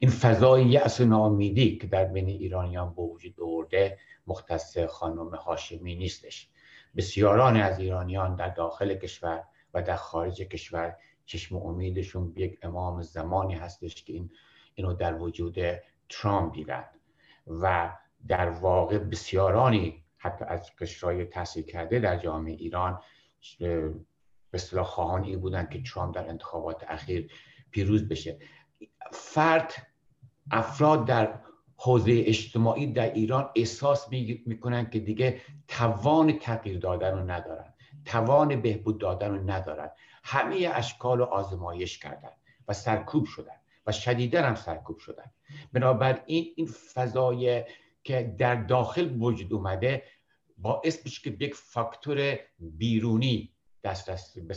این فضای یأس و ناامیدی که در بین ایرانیان به وجود آورده مختص خانم هاشمی نیستش. بسیاران از ایرانیان در داخل کشور و در خارج کشور چشم امیدشون به یک امام زمانی هستش که این اینو در وجود ترامپ دیدن. و در واقع بسیارانی حتی از قشرهای تحصیل کرده در جامعه ایران به اصطلاح خواهان بودن که ترامپ در انتخابات اخیر پیروز بشه. فرد افراد در حوزه اجتماعی در ایران احساس می‌کنن که دیگه توان تغییر دادن رو ندارن. توان بهبود دادن رو ندارن. همه اشکال رو آزمایش کردن و سرکوب شدن و شدیدن هم سرکوب شدن. بنابراین این فضای که در داخل وجود اومده باعث بشه که یک فاکتور بیرونی دست دست به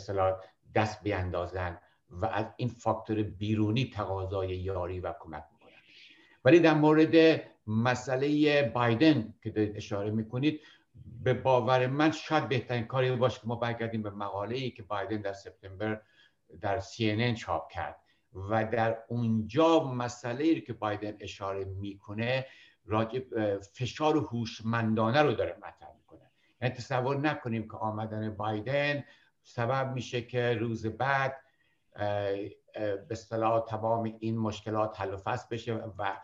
دست بیاندازن و از این فاکتور بیرونی تقاضای یاری و کمک ولی در مورد مسئله بایدن که اشاره می‌کنید به باور من شاید بهترین کاری باشه که ما برگردیم به مقاله ای که بایدن در سپتامبر در CNN چاپ کرد. و در اونجا مسئله ای که بایدن اشاره می‌کنه راجع فشار هوشمندانه رو داره مطرح می‌کنه. یعنی تصور نکنیم که آمدن بایدن سبب میشه که روز بعد به اصطلاح تمام این مشکلات حل و فصل بشه و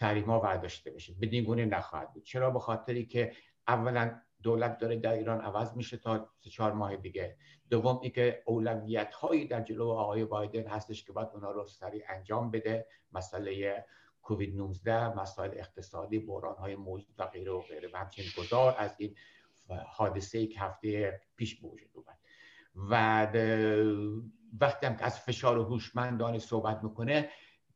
ها برداشته بشه. بدین گونه نخواهد بود. چرا؟ به خاطری که اولا دولت داره در ایران عوض میشه تا چهار ماه دیگه. دوم اینکه اولویت هایی در جلو آقای بایدن هستش که باید اونا رو سریع انجام بده. مسئله کووید 19 مسائل اقتصادی بحران های موجود و غیره و غیره. و همچنین گذار از این حادثه که هفته پیش به وجود اومد. و وقتی هم که از فشار هوشمندانه صحبت می‌کنه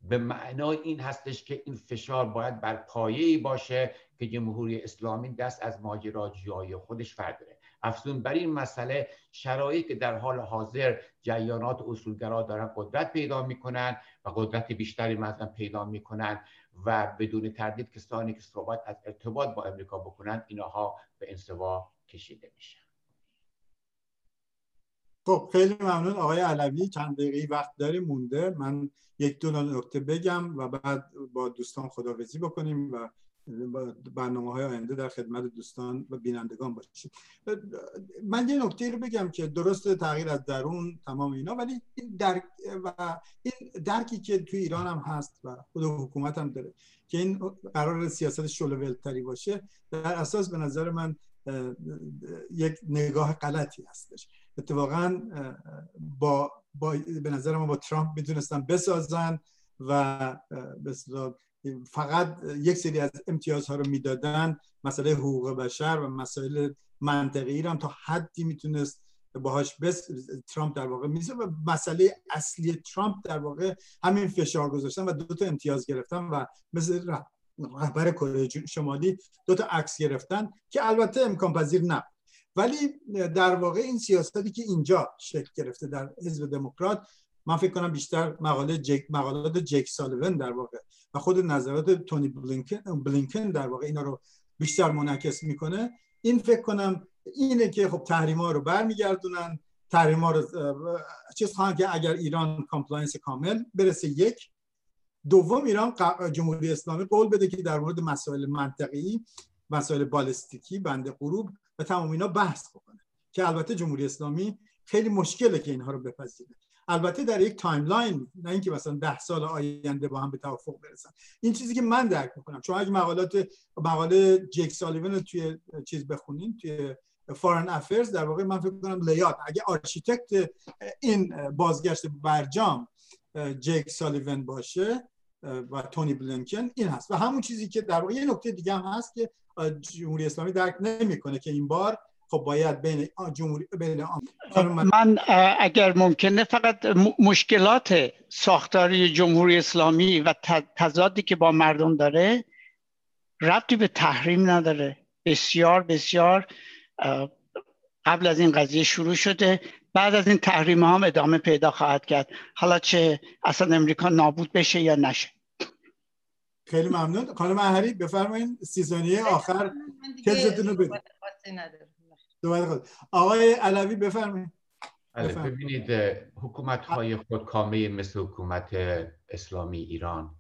به معنای این هستش که این فشار باید بر پایه‌ای باشه که جمهوری اسلامی دست از ماجراجویی خودش فرداره. افزون بر این مسئله شرایطی که در حال حاضر جریانات اصولگرا دارن قدرت پیدا می‌کنن و قدرت بیشتری مثلا پیدا می‌کنن و بدون تردید کسانی که صحبت از ارتباط با امریکا بکنن اینها به انزوا کشیده میشه خب خیلی ممنون. آقای علوی چند دقیقه وقت داری؟ مونده. من یک دو نکته بگم و بعد با دوستان خداوزی بکنیم و برنامه های آینده در خدمت دوستان و بینندگان باشیم. من یه نکته رو بگم که درست تغییر از درون تمام اینا ولی این درک و این درکی که توی ایران هم هست و خود حکومت هم داره که این قرار سیاست شلوولتری باشه در اساس به نظر من یک نگاه غلطی هستش. اتفاقا با, با به نظر ما با ترامپ می‌تونستن بسازن و فقط یک سری از امتیازها رو می‌دادن مسئله حقوق بشر و مسائل منطقی هم تا حدی می‌تونست باهاش بس ترامپ در واقع میزه و مسئله اصلی ترامپ در واقع همین فشار گذاشتن و دو تا امتیاز گرفتن و مثل رهبر کره شمالی دو تا عکس گرفتن که البته امکان پذیر نه ولی در واقع این سیاستی که اینجا شکل گرفته در حزب دموکرات من فکر کنم بیشتر مقاله جک مقالات جیک سالیوان در واقع و خود نظرات تونی بلینکن بلینکن در واقع اینا رو بیشتر منعکس می‌کنه. این فکر کنم اینه که خب تحریما رو برمیگردونن. تحریما رو چیز خواهند که اگر ایران compliance کامل برسه یک. دوم ایران جمهوری اسلامی قول بده که در مورد مسائل منطقه‌ای مسائل بالستیکی بند غروب و تمام اینا بحث بکنه. که البته جمهوری اسلامی خیلی مشکله که اینها رو بپذیره. البته در یک timeline نه اینکه مثلا ده سال آینده با هم به توافق برسن. این چیزی که من درک می‌کنم چون اگه مقالات مقاله جیک سالیوان توی چیز بخونین توی Foreign Affairs در واقع من فکر کنم لیات اگه architect این بازگشت برجام جک سالیون باشه و تونی بلینکن این هست. و همون چیزی که در واقع یه نکته دیگه هم هست که جمهوری اسلامی درک نمی‌کنه که این بار خب باید بین جمهوری بین من اگر ممکنه فقط مشکلات ساختاری جمهوری اسلامی و تضادی که با مردم داره ربطی به تحریم نداره. بسیار بسیار قبل از این قضیه شروع شده. بعد از این تحریم هم ادامه پیدا خواهد کرد. حالا چه اصلا امریکا نابود بشه یا نشه. خیلی ممنون. خانم احری بفرمایید سیزونیه آخر تزتون رو بدید آقای علوی بفرمایید بله ببینید حکومت های خودکامه مثل حکومت اسلامی ایران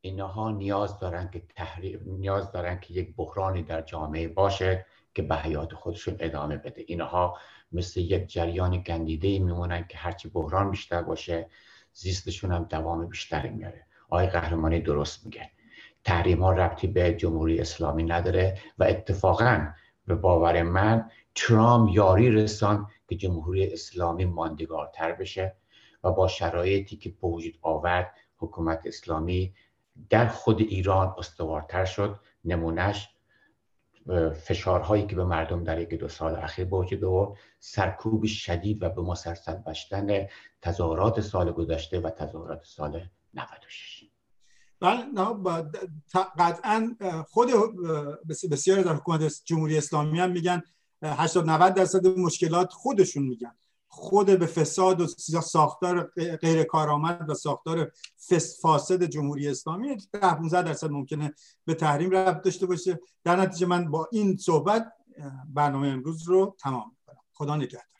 اینها نیاز دارن که تحریم نیاز دارن که یک بحرانی در جامعه باشه که به حیات خودشون ادامه بده. اینها مثل یک جریان گندیده میمونن که هرچی بحران بیشتر باشه زیستشون هم دوام بیشتری میاره آقای قهرمانی درست میگه. تحریم ها ربطی به جمهوری اسلامی نداره و اتفاقا به باور من ترام یاری رسان که جمهوری اسلامی ماندگارتر بشه و با شرایطی که به وجود آورد حکومت اسلامی در خود ایران استوارتر شد. نمونهش فشارهایی که به مردم در یک دو سال اخیر به وجود آورد سرکوب شدید و به مسلسل بشتن تظاهرات سال گذشته و تظاهرات سال 96 بله قطعا خود بسیاری در حکومت جمهوری اسلامی هم میگن 80 90 درصد مشکلات خودشون میگن. خود به فساد و ساختار غیر کارآمد و ساختار فاسد جمهوری اسلامی 15 درصد ممکنه به تحریم ربط داشته باشه. در نتیجه من با این صحبت برنامه امروز رو تمام می‌کنم. خدا نگهدار.